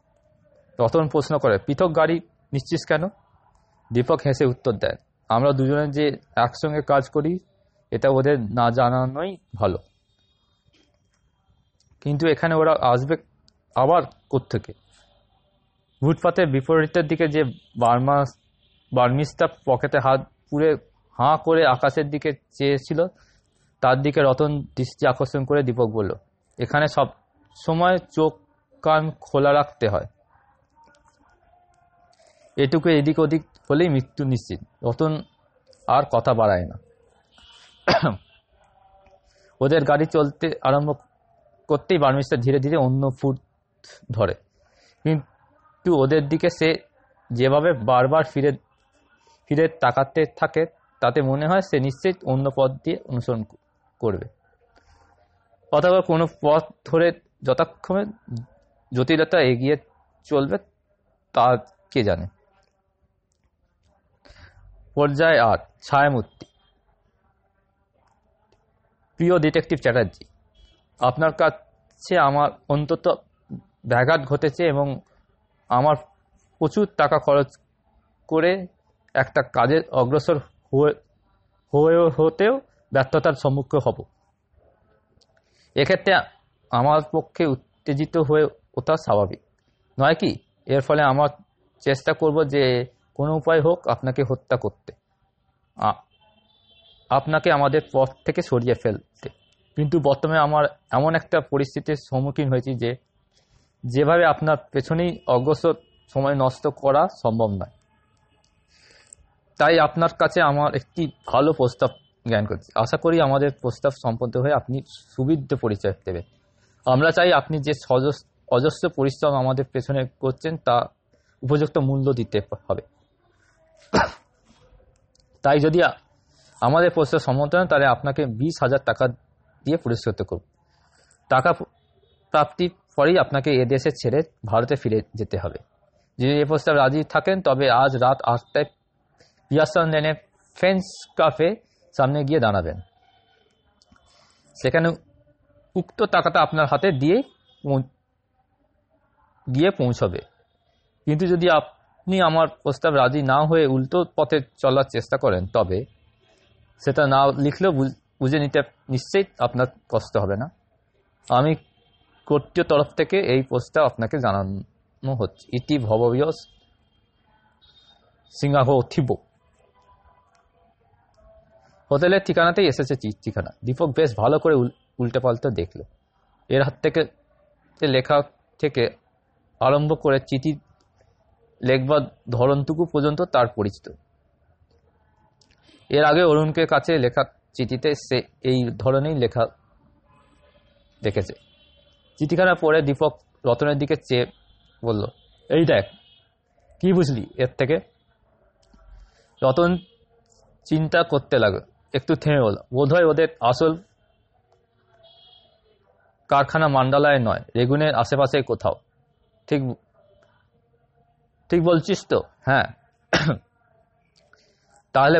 রতন প্রশ্ন করে, পৃথক গাড়ি নিচ্ছিস কেন? দীপক হেসে উত্তর দেয়, আমরা দুজনে যে একসঙ্গে কাজ করি, এটা ওদের না জানানোই ভালো। কিন্তু এখানে ওরা আসবে আবার কোত্থেকে? ফুটপাতের বিপরীতের দিকে যে বার্মা, বার্মিস্তা পকেটে হাত পুরে হাঁ করে আকাশের দিকে চেয়েছিল, তার দিকে রতন দৃষ্টি আকর্ষণ করে দীপক বলল, এখানে সব সময় চোখ কান খোলা রাখতে হয়। এটুকু এদিক ওদিক হলেই মৃত্যু নিশ্চিত। রতন আর কথা বাড়ায় না। ওদের গাড়ি চলতে আরম্ভ করতেই বার্মিস্টার ধীরে ধীরে অন্য ফুট ধরে। কিন্তু ওদের দিকে সে যেভাবে বারবার ফিরে ফিরে তাকাতে থাকে, তাতে মনে হয় সে নিশ্চয়ই অন্য পথ দিয়ে অনুসরণ করবে। অথবা কোনো পথ ধরে যথাক্ষণে জটিলতা এগিয়ে চলবে তা কে জানে? পর্যায় আট, ছায়ামূর্তি। প্রিয় ডিটেকটিভ চ্যাটার্জি, আপনার কাছে আমার অন্তত ব্যাঘাত ঘটেছে এবং আমার প্রচুর টাকা খরচ করে একটা কাজের অগ্রসর হয়ে, হতেও ব্যর্থতার সম্মুখীন হব। এক্ষেত্রে আমার পক্ষে উত্তেজিত হয়ে ওঠা স্বাভাবিক। নয় কি? এর ফলে আমার চেষ্টা করব যে কোনো উপায় হোক আপনাকে হত্যা করতে। আপনাকে আমাদের পথ থেকে সরিয়ে ফেলতে। কিন্তু বর্তমানে আমার এমন একটা পরিস্থিতির সম্মুখীন হয়েছি যে যেভাবে আপনার পেছনেই অগ্রসর সময় নষ্ট করা সম্ভব নয়। তাই আপনার কাছে আমার একটি ভালো প্রস্তাব জ্ঞান করছি। আশা করি আমাদের প্রস্তাব সম্পন্ন হয়ে আপনি সুবিধে পরিচয় দেবেন। আমরা চাই আপনি যে অজস্র পরিশ্রম আমাদের পেছনে করছেন, তা উপযুক্ত মূল্য দিতে হবে। তাই যদি আমাদের প্রস্তাব সম্মত হয় তাহলে আপনাকে বিশ হাজার টাকা দিয়ে পুরস্কৃত করব। টাকা প্রাপ্তির পরেই আপনাকে এ দেশে ছেড়ে ভারতে ফিরে যেতে হবে। যদি এ প্রস্তাব রাজি থাকেন, তবে আজ রাত আটটায় পিয়াসন লেনে ফেন্স কাফে সামনে গিয়ে দাঁড়াবেন। সেখানে উক্ত টাকাটা আপনার হাতে দিয়ে গিয়ে পৌঁছবে। কিন্তু যদি আপনি আমার প্রস্তাব রাজি না হয়ে উল্টো পথে চলার চেষ্টা করেন, তবে সেটা না লিখলেও বুঝে নিতে নিশ্চয়ই আপনার কষ্ট হবে না। আমি কর্তৃয় তরফ থেকে এই প্রস্তাব আপনাকে জানানো হচ্ছে। ইতি ভবীয় সিংহ থিব। হোটেলের ঠিকানাতেই এসেছে চিঠিখানা দীপক বেশ ভালো করে উল্টে পাল্টে দেখল। এর হাত থেকে লেখা থেকে আরম্ভ করে চিঠি লেখবার ধরনটুকু পর্যন্ত তার পরিচিত। এর আগে অরুণকে কাছে লেখা চিঠিতে সে এই ধরনেই লেখা দেখেছে। চিঠিখানা পড়ে দীপক রতনের দিকে চেয়ে বলল, এই দেখ, কি বুঝলি এর থেকে? রতন চিন্তা করতে লাগল, একটু থেমে বলল বোধহয় ওদের আসল কারখানা মান্ডালায় নয়, রেগুনের আশেপাশে কোথাও। ঠিক ঠিক বলছিস তো? হ্যাঁ। তাহলে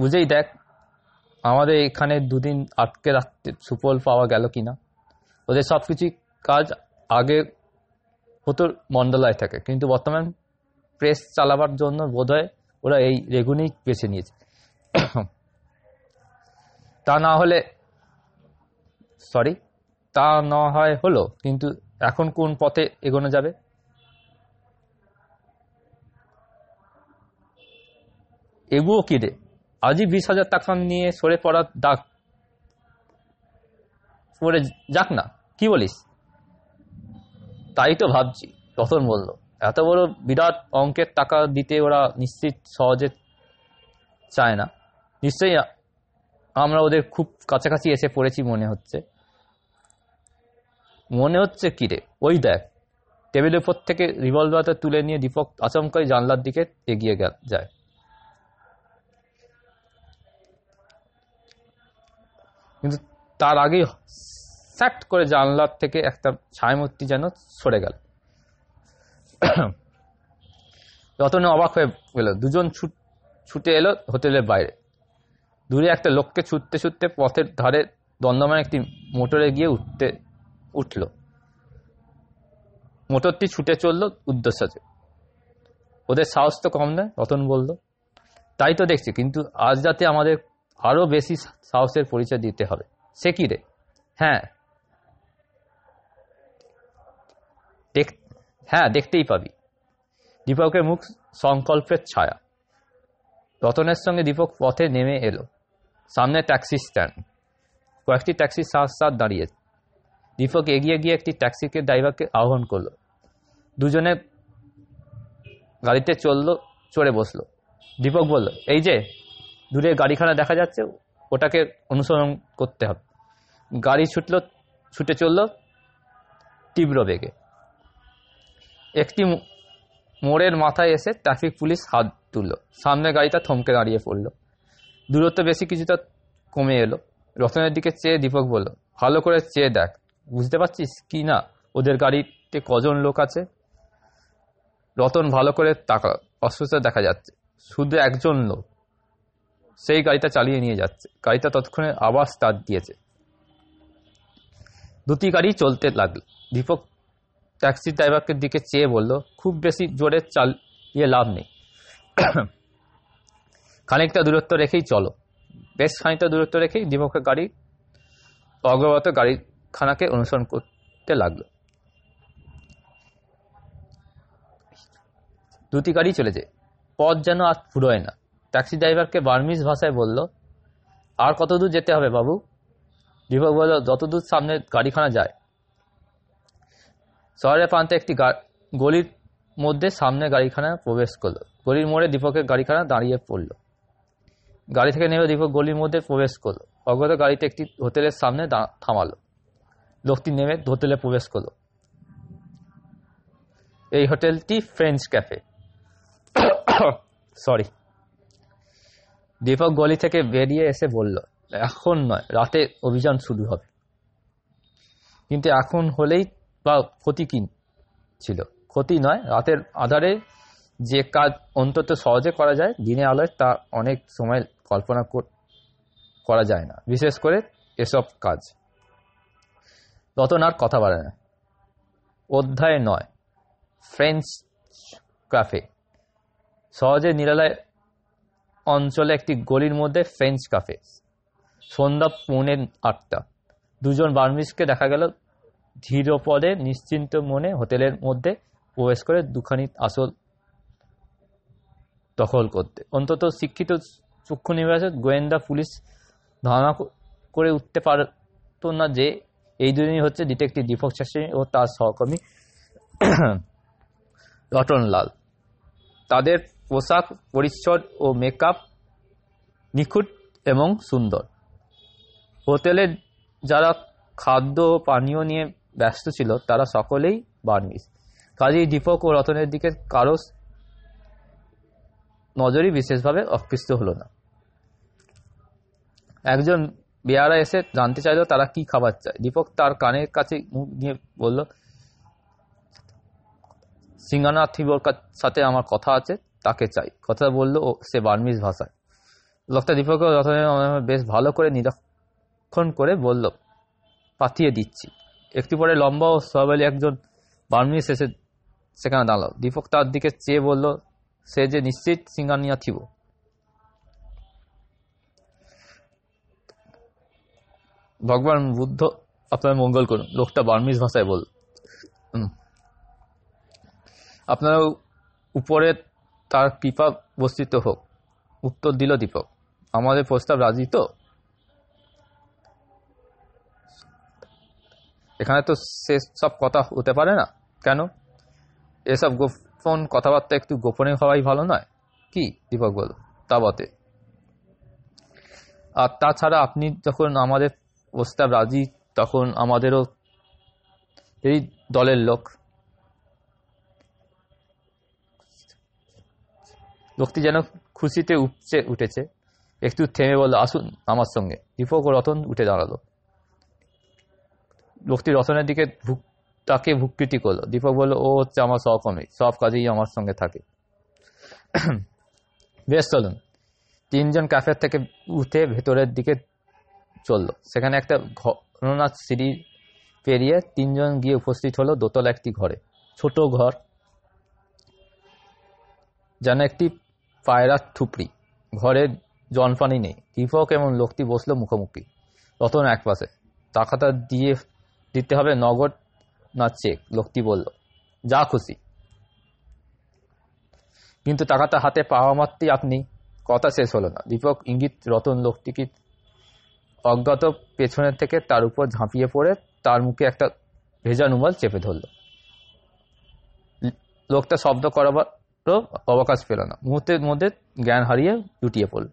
বুঝেই দেখ, আমাদের এখানে দুদিন আটকে রাখতে সুফল পাওয়া গেল কিনা ওদের সব কিছুই কাজ আগে হতো মন্ডলায় থাকে, কিন্তু বর্তমান প্রেস চালাবার জন্য বোধহয় ওরা এই রেগুনেই বেছে নিয়েছে। তা না হলে সরি তা না হয় হলো, কিন্তু এখন কোন পথে এগোনো যাবে? এগুও কি রে? আজই বিশ হাজার টাকা নিয়ে সরে পড়ার দাগ। পড়ে যাক না, কি বলিস? তাই তো ভাবছি রতন বলল। এত বড় বিরাট অঙ্কের টাকা দিতে ওরা নিশ্চিত সহজে চায় না। নিশ্চয়ই আমরা ওদের খুব কাছাকাছি এসে পড়েছি মনে হচ্ছে। মনে হচ্ছে কিরে ওই দেখ টেবিলের উপর থেকে রিভলভারটা তুলে নিয়ে দীপক আচমকাই জানলার দিকে এগিয়ে গেল, যায়। কিন্তু তার আগেই স্যাট করে জানলার থেকে একটা ছায়ামূর্তি যেন সরে গেল। রতনে অবাক হয়ে গেল, দুজন ছুটে এলো হোটেলের বাইরে। দূরে একটা লোককে ছুটতে ছুটতে পথের ধারে দন্দমান একটি মোটরে গিয়ে উঠতে উঠল। মোটরটি ছুটে চলল উদ্দেশ্যে ওদের সাহস তো কম নয়, রতন বলল। তাই তো দেখছি, কিন্তু আজ রাতে আমাদের আরও বেশি সাহসের পরিচয় দিতে হবে। সে কি রে? হ্যাঁ। দেখ- হ্যাঁ দেখতেই পাবি। দীপকের মুখ সংকল্পের ছায়া। রতনের সঙ্গে দীপক পথে নেমে এলো। সামনে ট্যাক্সি স্ট্যান্ড। কয়েকটি ট্যাক্সি সাথ সাথ দাঁড়িয়ে দীপক এগিয়ে গিয়ে একটি ট্যাক্সিকে, ড্রাইভারকে আহ্বান করল। দুজনে গাড়িতে চলল, চড়ে বসল। দীপক বলল, এই যে, দূরে গাড়িখানা দেখা যাচ্ছে, ওটাকে অনুসরণ করতে হবে। গাড়ি ছুটলো, ছুটে চলল তীব্র বেগে। একটি মোড়ের মাথায় এসে ট্রাফিক পুলিশ হাত তুললো। সামনে গাড়িটা থমকে দাঁড়িয়ে পড়ল। দূরত্ব বেশি কিছুটা কমে এলো। রতনের দিকে চেয়ে দীপক বলল, ভালো করে চেয়ে দেখ বুঝতে পারছিস কি না? ওদের গাড়িতে কজন লোক আছে? রতন ভালো করে তাকা অস্পষ্ট দেখা যাচ্ছে। শুধু একজন লোক। সেই গাড়িটা চালিয়ে নিয়ে যাচ্ছে। গাড়িটা ততক্ষণে আবার স্টার্ট দিয়েছে। দুটি গাড়ি চলতে লাগল। দীপক ট্যাক্সি ড্রাইভারকে দিকে চেয়ে বলল, খুব বেশি জোরে চালিয়ে লাভ নেই। খানিকটা দূরত্ব রেখেই চলো। বেশ খানিকটা দূরত্ব রেখেই দীপকের গাড়ি অগ্রগত গাড়িখানাকে অনুসরণ করতে লাগল। দুটি গাড়ি চলেছে পথ যেন আর ফুরোয় না। ট্যাক্সি ড্রাইভারকে বার্মিজ ভাষায় বলল, আর কত দূর যেতে হবে বাবু? দীপক বলল যত দূর সামনে গাড়িখানা যায়। শহরের প্রান্তে একটি গলির মধ্যে সামনে গাড়িখানা প্রবেশ করল। গলির মোড়ে দীপকের গাড়িখানা দাঁড়িয়ে পড়ল। গাড়ি থেকে নেমে দীপক গলির মধ্যে প্রবেশ করল। অগত গাড়িতে একটি হোটেলের সামনে থামালো। লোকটি নেমে হোটেলে প্রবেশ করল। এই হোটেলটি ফ্রেঞ্চ ক্যাফে। সরি। দীপক গলি থেকে বেরিয়ে এসে বলল, এখন নয়, রাতে অভিযান শুরু হবে। কিন্তু এখন হলেই বা ক্ষতি কি ছিল? ক্ষতি নয়, রাতের আধারে যে কাজ অন্তত সহজে করা যায় দিনে আলোয় তা অনেক সময় কল্পনা কর- করা যায় না, বিশেষ করে এসব কাজ। রতন আর কথা বাড়ে না। অধ্যায় নয়। ফ্রেঞ্চ কাফে সহজে নিরালায় অঞ্চলে একটি গলির মধ্যে ফ্রেঞ্চ কাফে সন্ধ্যা পৌনে আটটা। দুজন বার্মিসকে দেখা গেল। ধীরপদে, নিশ্চিন্ত মনে হোটেলের মধ্যে প্রবেশ করে দুখানি আসল দখল করতে। অন্তত শিক্ষিত চক্ষু নিবাসে গোয়েন্দা পুলিশ ধারণা করে উঠতে পারত না যে এই দুজনই হচ্ছে ডিটেকটিভ দীপক শাস্ত্রী ও তার সহকর্মী রতনলাল তাদের পোশাক, পরিচ্ছদ ও মেকআপ নিখুঁত এবং সুন্দর। হোটেলে যারা খাদ্য ও পানীয় নিয়ে ব্যস্ত ছিল, তারা সকলেই বার্মিস কাজেই দীপক ও রতনের দিকে কারও নজরই বিশেষভাবে অকৃষ্ট হলো না। একজন বেয়ারা এসে জানতে চাইলো তারা কি খাবার চায়। দীপক তার কানের কাছে মুখ নিয়ে বলল সিঙ্গানা থিবর সাথে আমার কথা আছে, তাকে চাই। কথা বলল ও সে বার্মিজ ভাষায়। লোকটা দীপক ও বেশ ভালো করে নিরীক্ষণ করে বলল, পাঠিয়ে দিচ্ছি। একটু পরে লম্বা ও সবালি একজন বার্মিজ এসে সেখানে দাঁড়াল। দীপক তার দিকে চেয়ে বলল, সে যে নিশ্চিত সিঙ্গানিয়া থিব ভগবান বুদ্ধ, আপনার মঙ্গল করুন। লোকটা বার্মিজ ভাষায় বল। আপনার উপরে তার কৃপা বস্তিত হোক। উত্তর দিল দীপক। আমাদের প্রস্তাব রাজি তো? এখানে তো সে সব কথা হতে পারে না। কেন? এসব গোপন কথাবার্তা একটু গোপনে হওয়াই ভালো নয়। কি? দীপক বল তা বটে। আর তাছাড়া আপনি যখন আমাদের প্রস্তাব রাজি তখন আমাদেরও এই দলের লোক। লোকটি যেন খুশিতে উপচে উঠেছে। একটু থেমে বলল, আসুন আমার সঙ্গে। দীপক ও রতন উঠে দাঁড়াল। লোকটি রতনের দিকে তাকে ভুকৃতি করল। দীপক বলল, ও হচ্ছে আমার সহকর্মী, সব কাজেই আমার সঙ্গে থাকে। বেশ, চলুন। তিনজন ক্যাফের থেকে উঠে ভেতরের দিকে চলল। সেখানে একটা ঘটনা সিঁড়ি পেরিয়ে তিনজন গিয়ে উপস্থিত হলো দোতলা একটি ঘরে। ছোট ঘর, যেন একটি পায়রার থুপড়ি। ঘরে জনপানি নেই। দীপক এবং লোকটি বসল মুখোমুখি। রতন এক পাশে। টাকাটা দিয়ে দিতে হবে নগদ না চেক, লোকটি বলল। যা খুশি। কিন্তু টাকাটা হাতে পাওয়া মাত্রই আপনি, কথা শেষ হলো না। দীপক ইঙ্গিত, রতন লোকটিকে অজ্ঞাত পেছনের থেকে তার উপর ঝাঁপিয়ে পড়ে তার মুখে একটা ভেজা নুমাল চেপে ধরল। লোকটা শব্দ করাবারও অবকাশ পেল না। মুহূর্তের মধ্যে জ্ঞান হারিয়ে লুটিয়ে পড়ল।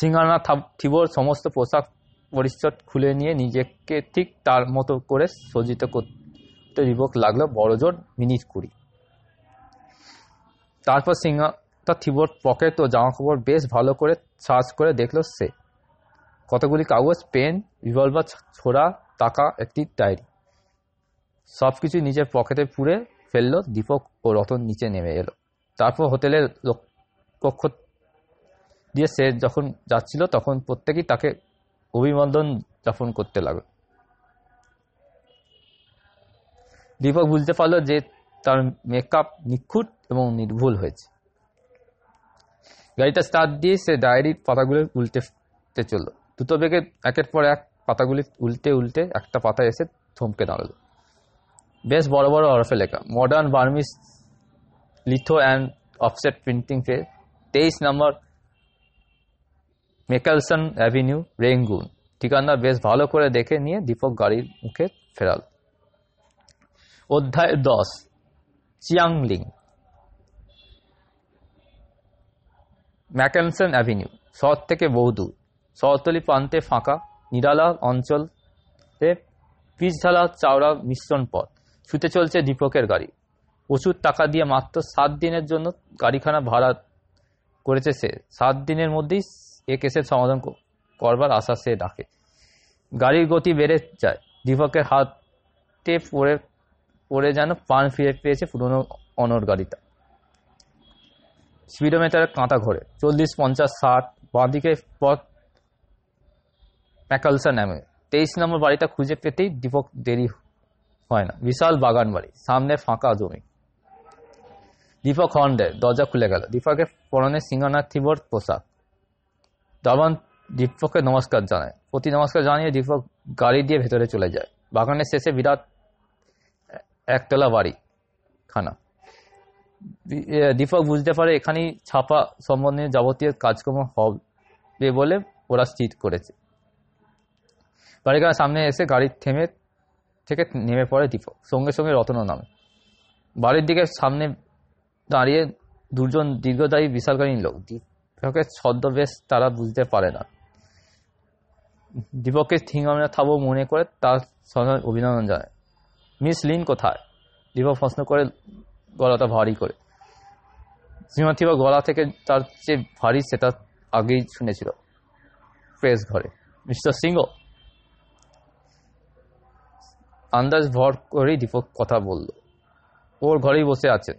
সিংহানা থিবর সমস্ত পোশাক পরিচ্ছদ খুলে নিয়ে নিজেকে ঠিক তার মতো করে সজ্জিত করতে দীপক লাগল বড়জোর মিনিট কুড়ি। তারপর সিংহাটা থিবর পকেট ও জামা কাপড় বেশ ভালো করে সার্চ করে দেখল সে। কতগুলি কাগজ পেন রিভলভার ছোড়া, টাকা, একটি ডায়েরি সব কিছু নিজের পকেটে পুরে ফেলল, দীপক ও রতন নিচে নেমে এলো। তারপর হোটেলের কক্ষ দিয়ে সে যখন যাচ্ছিল, তখন প্রত্যেকেই তাকে অভিনন্দন যাপন করতে লাগল। দীপক বুঝতে পারল যে তার মেকআপ নিখুঁত এবং নির্ভুল হয়েছে। গাড়িটা স্টার্ট দিয়ে সে ডায়েরির পাতাগুলো উল্টে চলল। দুটো বেগে একের পর এক পাতাগুলি উল্টে উল্টে একটা পাতা এসে থমকে দাঁড়াল। বেশ বড় বড় হরফে লেখা। Modern Burmese litho and offset printing pay তেইশ নম্বর মেকালসন অ্যাভিনিউ রেঙ্গুন ঠিকানা বেশ ভালো করে দেখে নিয়ে দীপক গাড়ির মুখে ফেরাল। অধ্যায় দশ চিয়াংলিং ম্যাকেনসন অ্যাভিনিউ, শহর থেকে বহুদূর শহরতলি প্রান্তে ফাঁকা, নিরালা অঞ্চলে পিচঢালা চাওড়া মিশ্রণ পথ। ছুটে চলছে দীপকের গাড়ি। প্রচুর টাকা দিয়ে মাত্র সাত দিনের জন্য গাড়িখানা ভাড়া করেছে সে। সাত দিনের মধ্যেই এ কেসের সমাধান করবার আশা সে ডাকে গাড়ির গতি বেড়ে যায়। দীপকের হাতে পড়ে পড়ে যেন পান ফিরে পেয়েছে পুরনো অনর গাড়িটা। স্পিডোমিটারের কাঁটা ঘোরে। চল্লিশ, পঞ্চাশ, ষাট বাঁদিকে পথ ম্যাকালসা নামে। তেইশ নম্বর বাড়িটা খুঁজে পেতেই দীপক দেরি হয় না। বিশাল বাগান বাড়ি, সামনে ফাঁকা জমি। দীপক হর্ন দেয় দরজা খুলে গেল। দীপকের পরনে সিংহনাথ থিবর পোশাক। দাবান দীপককে নমস্কার জানায়। প্রতি নমস্কার জানিয়ে দীপক গাড়ি দিয়ে ভেতরে চলে যায়। বাগানের শেষে বিরাট একতলা বাড়ি খানা দীপক বুঝতে পারে এখানেই ছাপা সম্বন্ধে যাবতীয় কাজকর্ম হবে বলে ওরা স্থির করেছে। বাড়িখানার সামনে এসে গাড়ি থেমে, থেকে নেমে পড়ে দীপক সঙ্গে সঙ্গে রতনও নামে। বাড়ির দিকে সামনে দাঁড়িয়ে দুজন দীর্ঘদায়ী বিশালকালীন লোক, দীপকের ছদ্মবেশ তারা বুঝতে পারে না। দীপককে থিঙ্গামে থাবো মনে করে তার সঙ্গে অভিনন্দন জানায়। মিস লিন কোথায়? দীপক প্রশ্ন করে, গলাটা ভারী করে। শ্রীমতীবা গলা থেকে তার যে ভারী সেটা আগেই শুনেছিল। প্রেস ঘরে। মিস্টার সিংহ, আন্দাজ ভর করেই দীপক কথা বলল। ওর ঘরেই বসে আছে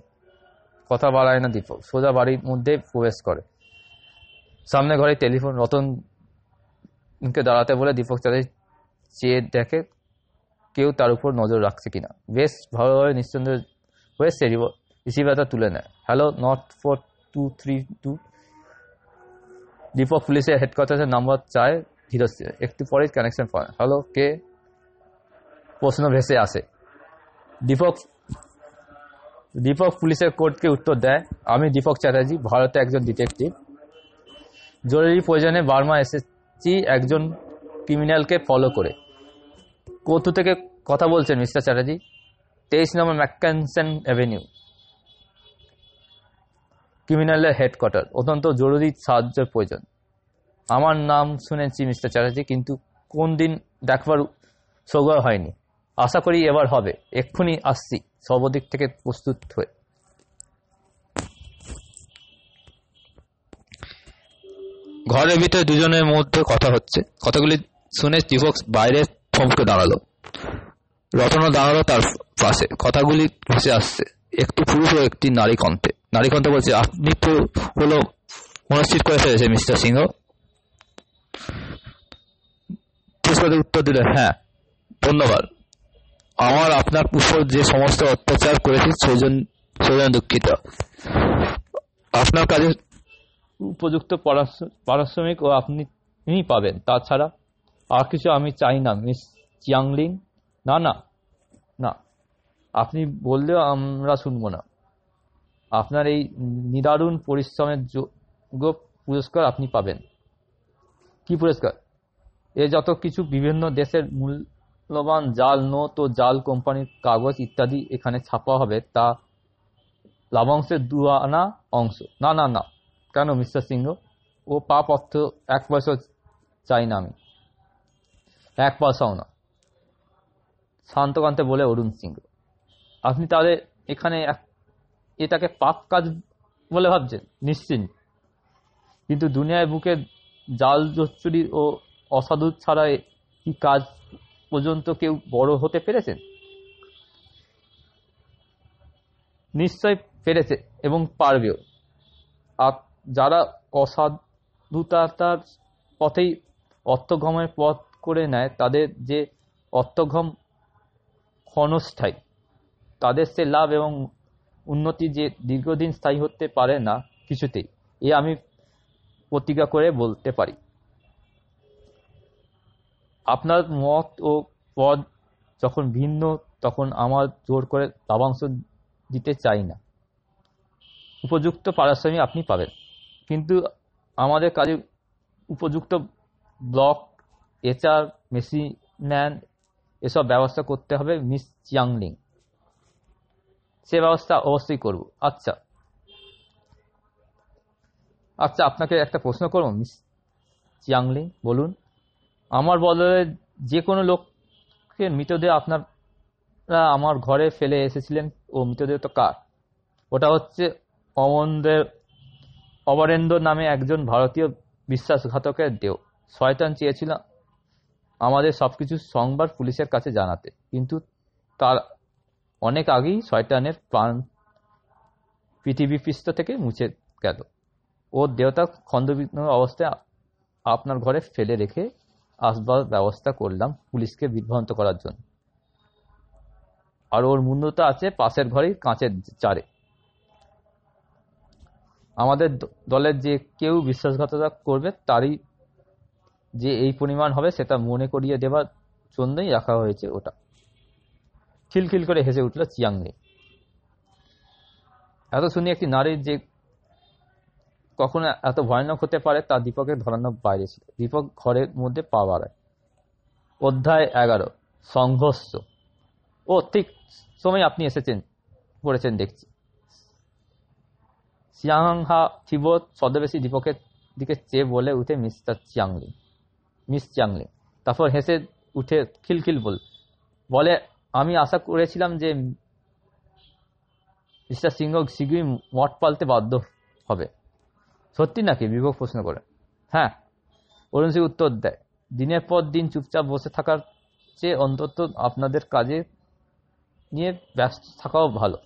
কথা বাড়ায় না দীপক, সোজা বাড়ির মধ্যে প্রবেশ করে। সামনে ঘরে টেলিফোন রতনকে দাঁড়াতে বলে দীপক তাদের চেয়ে দেখে কেউ তার উপর নজর রাখছে কিনা। বেশ ভালোভাবে নিশ্চিন্ত হয়ে সে রিসিভারটা তুলে নেয়। Hello north four two three two Dipak পুলিশের হেডকোয়ার্টার্সের নাম্বার চায় ধীরস্থির। একটু পরেই কানেকশন পায় হ্যালো কে? প্রশ্ন ভেসে আসে। দীপক দীপক পুলিশের কোর্টকে উত্তর দেয়। আমি দীপক চ্যাটার্জি ভারতে একজন ডিটেকটিভ জরুরি প্রয়োজনে বার্মা এসেছি একজন ক্রিমিনালকে ফলো করে। কৌতু থেকে কথা বলছেন মিস্টার চ্যাটার্জি তেইশ নম্বর ম্যাকানসেন অ্যাভিনিউ ক্রিমিনালের হেডকোয়ার্টার অত্যন্ত জরুরি সাহায্যের প্রয়োজন। আমার নাম শুনেছি মিস্টার চ্যাটার্জি, কিন্তু কোন দিন দেখবার সৌগর হয়নি। আশা করি এবার হবে। এক্ষুনি আসছি। সর্বদিক থেকে প্রস্তুত হয়ে। ঘরের ভিতরে দুজনের মধ্যে কথা হচ্ছে। কথাগুলি শুনে যুবক বাইরে থমকে দাঁড়াল। রতন দাঁড়াল তার পাশে। কথাগুলি ভেসে আসছে। একটি পুরুষ ও একটি নারী কণ্ঠে। নারী কণ্ঠে বলছে আপনি তো হলো মনস্থির করে ফেলেছে মিস্টার সিংহ। পুষ্পাদের উত্তর দিলেন হ্যাঁ ধন্যবাদ। আমার, আপনার উপর যে সমস্ত অত্যাচার করেছি সেজন্য সেজন্য দুঃখিত। আপনার কাজে উপযুক্ত পারিশ্রমিক ও আপনি পাবেন। তাছাড়া আর কিছু আমি চাই না, মিস চিয়াংলিং। না না না। আপনি বললেও আমরা শুনব না। আপনার এই নিদারুণ পরিশ্রমের যোগ্য পুরস্কার আপনি পাবেন। কি পুরস্কার? এ যত কিছু বিভিন্ন দেশের মূল্যবান জাল নোট ও জাল কোম্পানির কাগজ ইত্যাদি এখানে ছাপা হবে, তা লাভাংশের দু আনা অংশ। না না না। কেন, মিস্টার সিংহ? ও পাপ অর্থ এক পয়সা চাই না আমি। এক পয়সাও না। শান্তকান্তে বলে অরুণ সিংহ, আপনি তাহলে এখানে এক- এটাকে পাপ কাজ বলে ভাবছেন নিশ্চিন্ত। কিন্তু দুনিয়ায় বুকে জাল জচ্চুরি ও অসাধু ছাড়া কি কাজ পর্যন্ত কেউ বড় হতে পেরেছেন নিশ্চয় পেরেছে এবং পারবেও। আর যারা অসাধুতার পথেই অর্থঘমের পথ করে নেয়, তাদের যে অর্থগম ক্ষণস্থায়ী, তাদের সে লাভ এবং উন্নতি যে দীর্ঘদিন স্থায়ী হতে পারে না কিছুতেই, এ আমি প্রতিজ্ঞা করে বলতে পারি। আপনার মত ও পদ যখন ভিন্ন, তখন আমার জোর করে লাভাংশ দিতে চাই না। উপযুক্ত পারিশ্রমিক আপনি পাবেন। কিন্তু আমাদের কাজে উপযুক্ত ব্লক, এচআর মেশিন্যান এসব ব্যবস্থা করতে হবে মিস চিয়াংলিং। সে ব্যবস্থা অবশ্যই করব। আচ্ছা। আচ্ছা আপনাকে একটা প্রশ্ন করব, মিস চিয়াংলিং, বলুন। আমার বদলে যে কোনো লোককে মৃতদেহ আপনারা আমার ঘরে ফেলে এসেছিলেন, ও মৃতদেহ তো কার? ওটা হচ্ছে অমরেন্দ্র অমরেন্দ্র নামে একজন ভারতীয় বিশ্বাসঘাতকের দেহ। শয়তান চেয়েছিল আমাদের সবকিছু সংবাদ পুলিশের কাছে জানাতে, কিন্তু তার অনেক আগেই শয়তানের প্রাণ পৃথিবী পৃষ্ঠ থেকে মুছে গেল। ওর দেহটা খণ্ডবিঘ্ন অবস্থায় আপনার ঘরে ফেলে রেখে আসবার ব্যবস্থা করলাম পুলিশকে বিভ্রান্ত করার জন্য। আর ওর মুন্ডটা আছে পাশের ঘরেই কাঁচের চারে। আমাদের দলের যে কেউ বিশ্বাসঘাতকতা করবে, তারই যে এই পরিমাণ হবে, সেটা মনে করিয়ে দেওয়ার জন্যই রাখা হয়েছে ওটা। খিলখিল করে হেসে উঠল চিয়াংলি এত শুনি একটি নারীর যে কখনো এত ভয়ানক হতে পারে, তা দীপকের ধরানোর বাইরে ছিল। দীপক ঘরের মধ্যে পা বাড়ায়। অধ্যায় এগারো, সংঘর্ষ। ও, ঠিক সময় আপনি এসেছেন, পড়েছেন, দেখছি। সিয়াংহা থিবো ছদ্মবেশী দীপকের দিকে চেয়ে বলে উঠে মিস্টার চিয়াংলি মিস চিয়াংলি তারপর হেসে উঠে খিলখিল বল, বলে আমি আশা করেছিলাম যে মিস্টার সিংহ শীঘ্রই মঠ পালতে বাধ্য হবে। সত্যি নাকি? বিভোগ প্রশ্ন করে। হ্যাঁ অরুণ সিং উত্তর দেয়, দিনের পর দিন চুপচাপ বসে থাকার চেয়ে অন্তত আপনাদের কাজে নিয়ে ব্যস্ত থাকাও ভালো।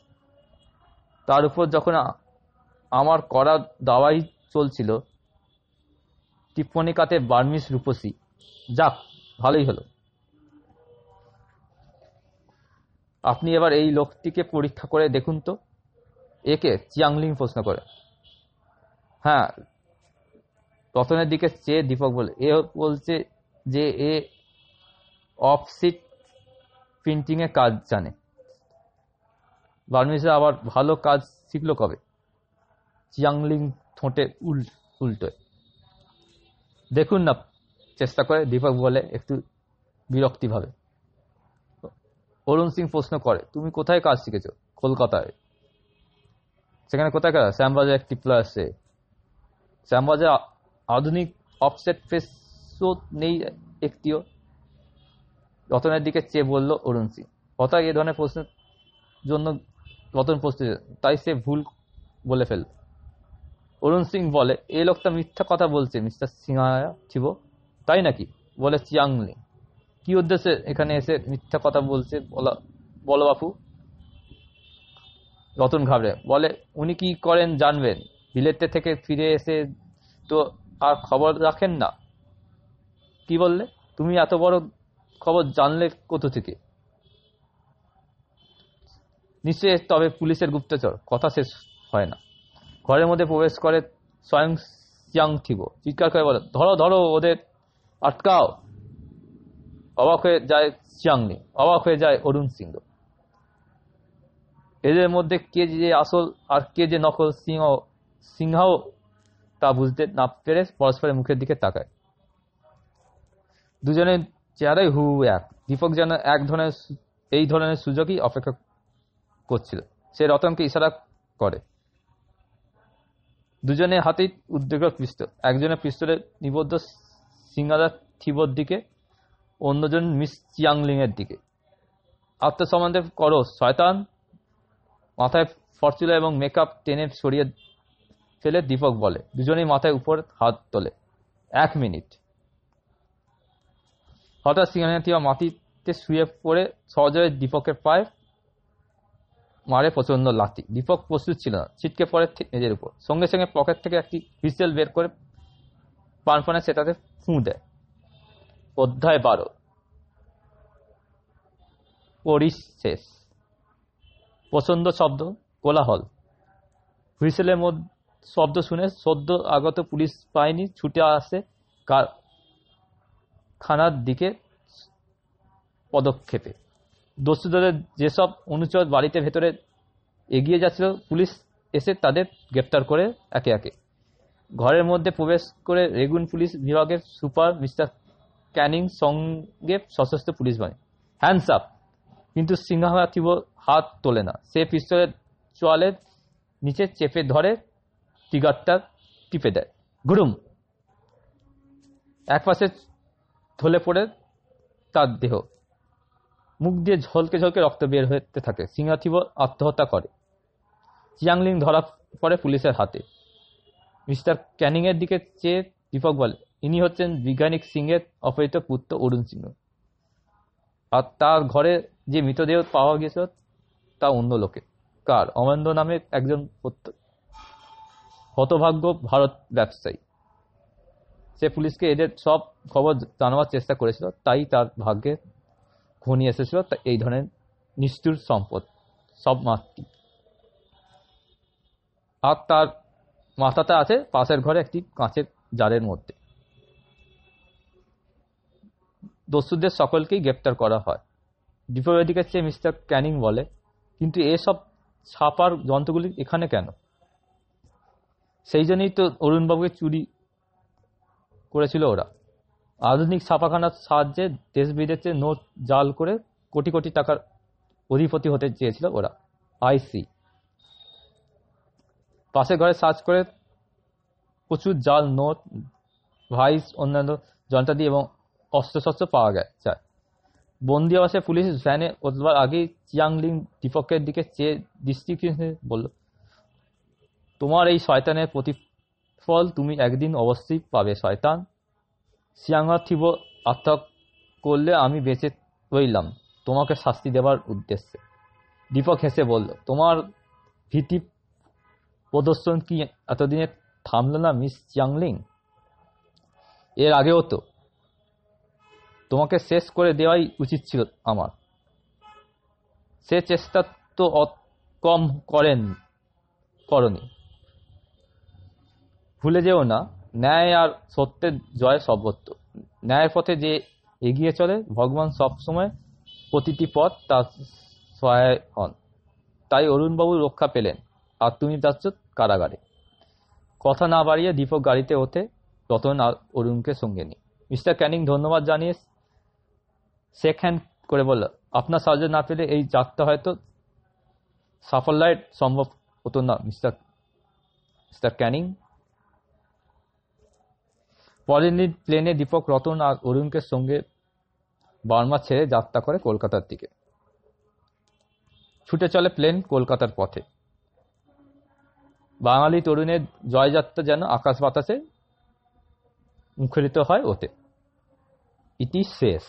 তার উপর যখন আমার করা দাওয়াই চলছিল, টিপ্পণিকাতে বার্মিস রূপসী। যাক, ভালোই হলো। আপনি এবার এই লোকটিকে পরীক্ষা করে দেখুন তো। একে চিয়াংলিং প্রশ্ন করে। হ্যাঁ রতনের দিকে চেয়ে দীপক বলে। এ বলছে যে এ অফসিট প্রিন্টিং এ কাজ জানে। বার্মিসে আবার ভালো কাজ শিখলো কবে? চিয়াংলিং ঠোঁটে উল, উল্টোয়। দেখুন না, চেষ্টা করে দীপক বলে একটু বিরক্তিভাবে। অরুণ সিং প্রশ্ন করে, তুমি কোথায় কাজ শিখেছো? কলকাতায়। সেখানে কোথায় কাজ? শ্যামবাজার একটি প্লাসে। শ্যামবাজার আধুনিক অফসেট ফেসও নেই একটিও? রতনের দিকে চেয়ে বলল অরুণ সিং। হঠাৎ এ ধরনের প্রশ্নের জন্য রতন প্রস্তুত তাই সে ভুল বলে ফেলল। অরুণ সিং বলে এই লোকটা মিথ্যা কথা বলছে, মিস্টার সিংহায়া ছিল তাই নাকি? বলে চিয়াংলি কি উদ্দেশ্যে এখানে এসে মিথ্যা কথা বলছে? বলা, বলো বাপু। রতন ঘাবড়ে। বলে, উনি কি করেন জানবেন? বিলেতে থেকে ফিরে এসে তো আর খবর রাখেন না? কি বললে? তুমি এত বড় খবর জানলে কোথা থেকে? নিশ্চয়ই তবে পুলিশের গুপ্তচর। কথা শেষ হয় না। ঘরের মধ্যে প্রবেশ করে স্বয়ং চিৎকার করে বলে, ধরো ধরো, ওদের আটকাও। অবাক হয়ে যায় চিয়াংলি, অবাক হয়ে যায় অরুণ সিংহ। এদের মধ্যে কে যে আসল আর কে যে নকল সিংহ, সিংহাও তা বুঝতে না পেরে পরস্পরের মুখের দিকে তাকায়। দুজনের চেহারাই হু এক। দীপক যেন এক ধরনের এই ধরনের সুযোগই অপেক্ষা করছিল। সে রতনকে ইশারা করে। দুজনের হাতেই উদ্বেগ পিস্তল। একজনের পিস্তলের নিবদ্ধ সিঙ্গাদা থিবর দিকে অন্যজন মিস চিয়াংলিং এর দিকে আত্মসম্বন্ধে করো, শয়তান। মাথায় ফরচুলা এবং মেকআপ টেনে সরিয়ে ফেলে দীপক বলে। দুজনেই মাথায় উপর হাত তোলে। এক মিনিট। হঠাৎ সিংহানিয়া মাটিতে শুয়ে পড়ে সহজে দীপকের পায়ে মারে প্রচণ্ড লাথি। দীপক প্রস্তুত ছিল না, ছিটকে পড়ে মেঝের উপর। সঙ্গে সঙ্গে পকেট থেকে একটি হুইসেল বের করে পানপানে সেটাতে ফুঁ দেয়। অধ্যায় বারো। পরিশেষ। পছন্দ শব্দ, কোলাহল। হুইসেলের মধ্যে শব্দ শুনে সদ্য আগত পুলিশ বাহিনী ছুটে আসে খানার দিকে পদক্ষেপে। দস্যুদের যেসব অনুচর বাড়িতে ভেতরে এগিয়ে যাচ্ছিল, পুলিশ এসে তাদের গ্রেপ্তার করে একে একে। ঘরের মধ্যে প্রবেশ করে রেগুন পুলিশ বিভাগের সুপার মিস্টার ক্যানিং সঙ্গে সশস্ত্র পুলিশ বাহিনী। হ্যান্ডস আপ কিন্তু সিংহাথিব হাত তোলে না। সে পিস্তলের চোয়ালের নিচে চেপে ধরে, টিগারটা টিপে দেয়। গুরুম! একপাশে ঢলে পড়ে তার দেহ। মুখ দিয়ে ঝলকে ঝলকে রক্ত বের হতে থাকে। সিংহাথিব আত্মহত্যা করে। চিয়াংলিং ধরা পড়ে পুলিশের হাতে। মিস্টার ক্যানিং এর দিকে চেয়ে দীপক বলে ইনি হচ্ছেন বিজ্ঞানিক সিংহের অপহৃত পুত্র অরুণ সিংহ। আর তার ঘরে যে মৃতদেহ পাওয়া গেছিল তা অন্য লোকে কার? অমরেন্দ্র নামে একজন হতভাগ্য ভারত ব্যবসায়ী। সে পুলিশকে এদের সব খবর জানাবার চেষ্টা করেছিল, তাই তার ভাগ্যে ঘনিয়ে এসেছিল এই ধরনের নিষ্ঠুর সম্পদ, সব মাতৃ আর তার মাথাটা আছে পাশের ঘরে একটি কাঁচের জারের মধ্যে। দস্যুদের সকলকেই গ্রেপ্তার করা হয়। দিকে চেয়ে মিস্টার ক্যানিং বলে, কিন্তু এসব ছাপার যন্ত্রগুলি এখানে কেন? সেই জন্যই তো অরুণবাবুকে চুরি করেছিল ওরা। আধুনিক ছাপাখানার সাহায্যে দেশ বিদেশে নোট জাল করে কোটি কোটি টাকার অধিপতি হতে চেয়েছিল ওরা, আইসি। পাশের ঘরে সার্চ করে প্রচুর জাল, নোট, ভাইস, অন্যান্য যন্ত্রাদি এবং অস্ত্রশস্ত্র পাওয়া গেছে বন্দি অবস্থায় পুলিশ ভ্যানে ওঠবার আগেই চিয়াংলিং দীপকের দিকে চেয়ে দৃষ্টি বলল, তোমার এই শয়তানের প্রতিফল তুমি একদিন অবশ্যই পাবে, শয়তান। সিয়াংহা থিব আত্মা করলে আমি বেঁচে রইলাম। তোমাকে শাস্তি দেবার উদ্দেশ্যে। দীপক হেসে বলল, তোমার ভীতি প্রদর্শন কি এতদিনে থামল না, মিস চিয়াংলিং? এর আগেও তো তোমাকে শেষ করে দেওয়াই উচিত ছিল আমার। সে চেষ্টা তো কম করেন, করনি। ভুলে যেও না, ন্যায় আর সত্যের জয় সর্বত্র ন্যায়ের পথে যে এগিয়ে চলে, ভগবান সবসময় প্রতিটি পথ তার সহায় হন। তাই অরুণবাবু রক্ষা পেলেন, আর তুমি যাচ্ছ কারাগারে। কথা না বাড়িয়ে দীপক গাড়িতে ওঠে রতন আর অরুণকে সঙ্গে নিয়ে। মিস্টার ক্যানিং, ধন্যবাদ জানিয়ে শেক হ্যান্ড করে বলল, আপনার সাহায্য না পেলে এই যাত্রা হয়তো সাফল্যায় সম্ভব হতো না, মিস্টার মিস্টার ক্যানিং। পরের দিন প্লেনে দীপক, রতন আর অরুণকে সঙ্গে বার্মা ছেড়ে যাত্রা করে কলকাতার দিকে। ছুটে চলে প্লেন কলকাতার পথে। বাঙালি তরুণের জয়যাত্রা যেন আকাশ বাতাসে মুখরিত হয় ওতে। ইতি শেষ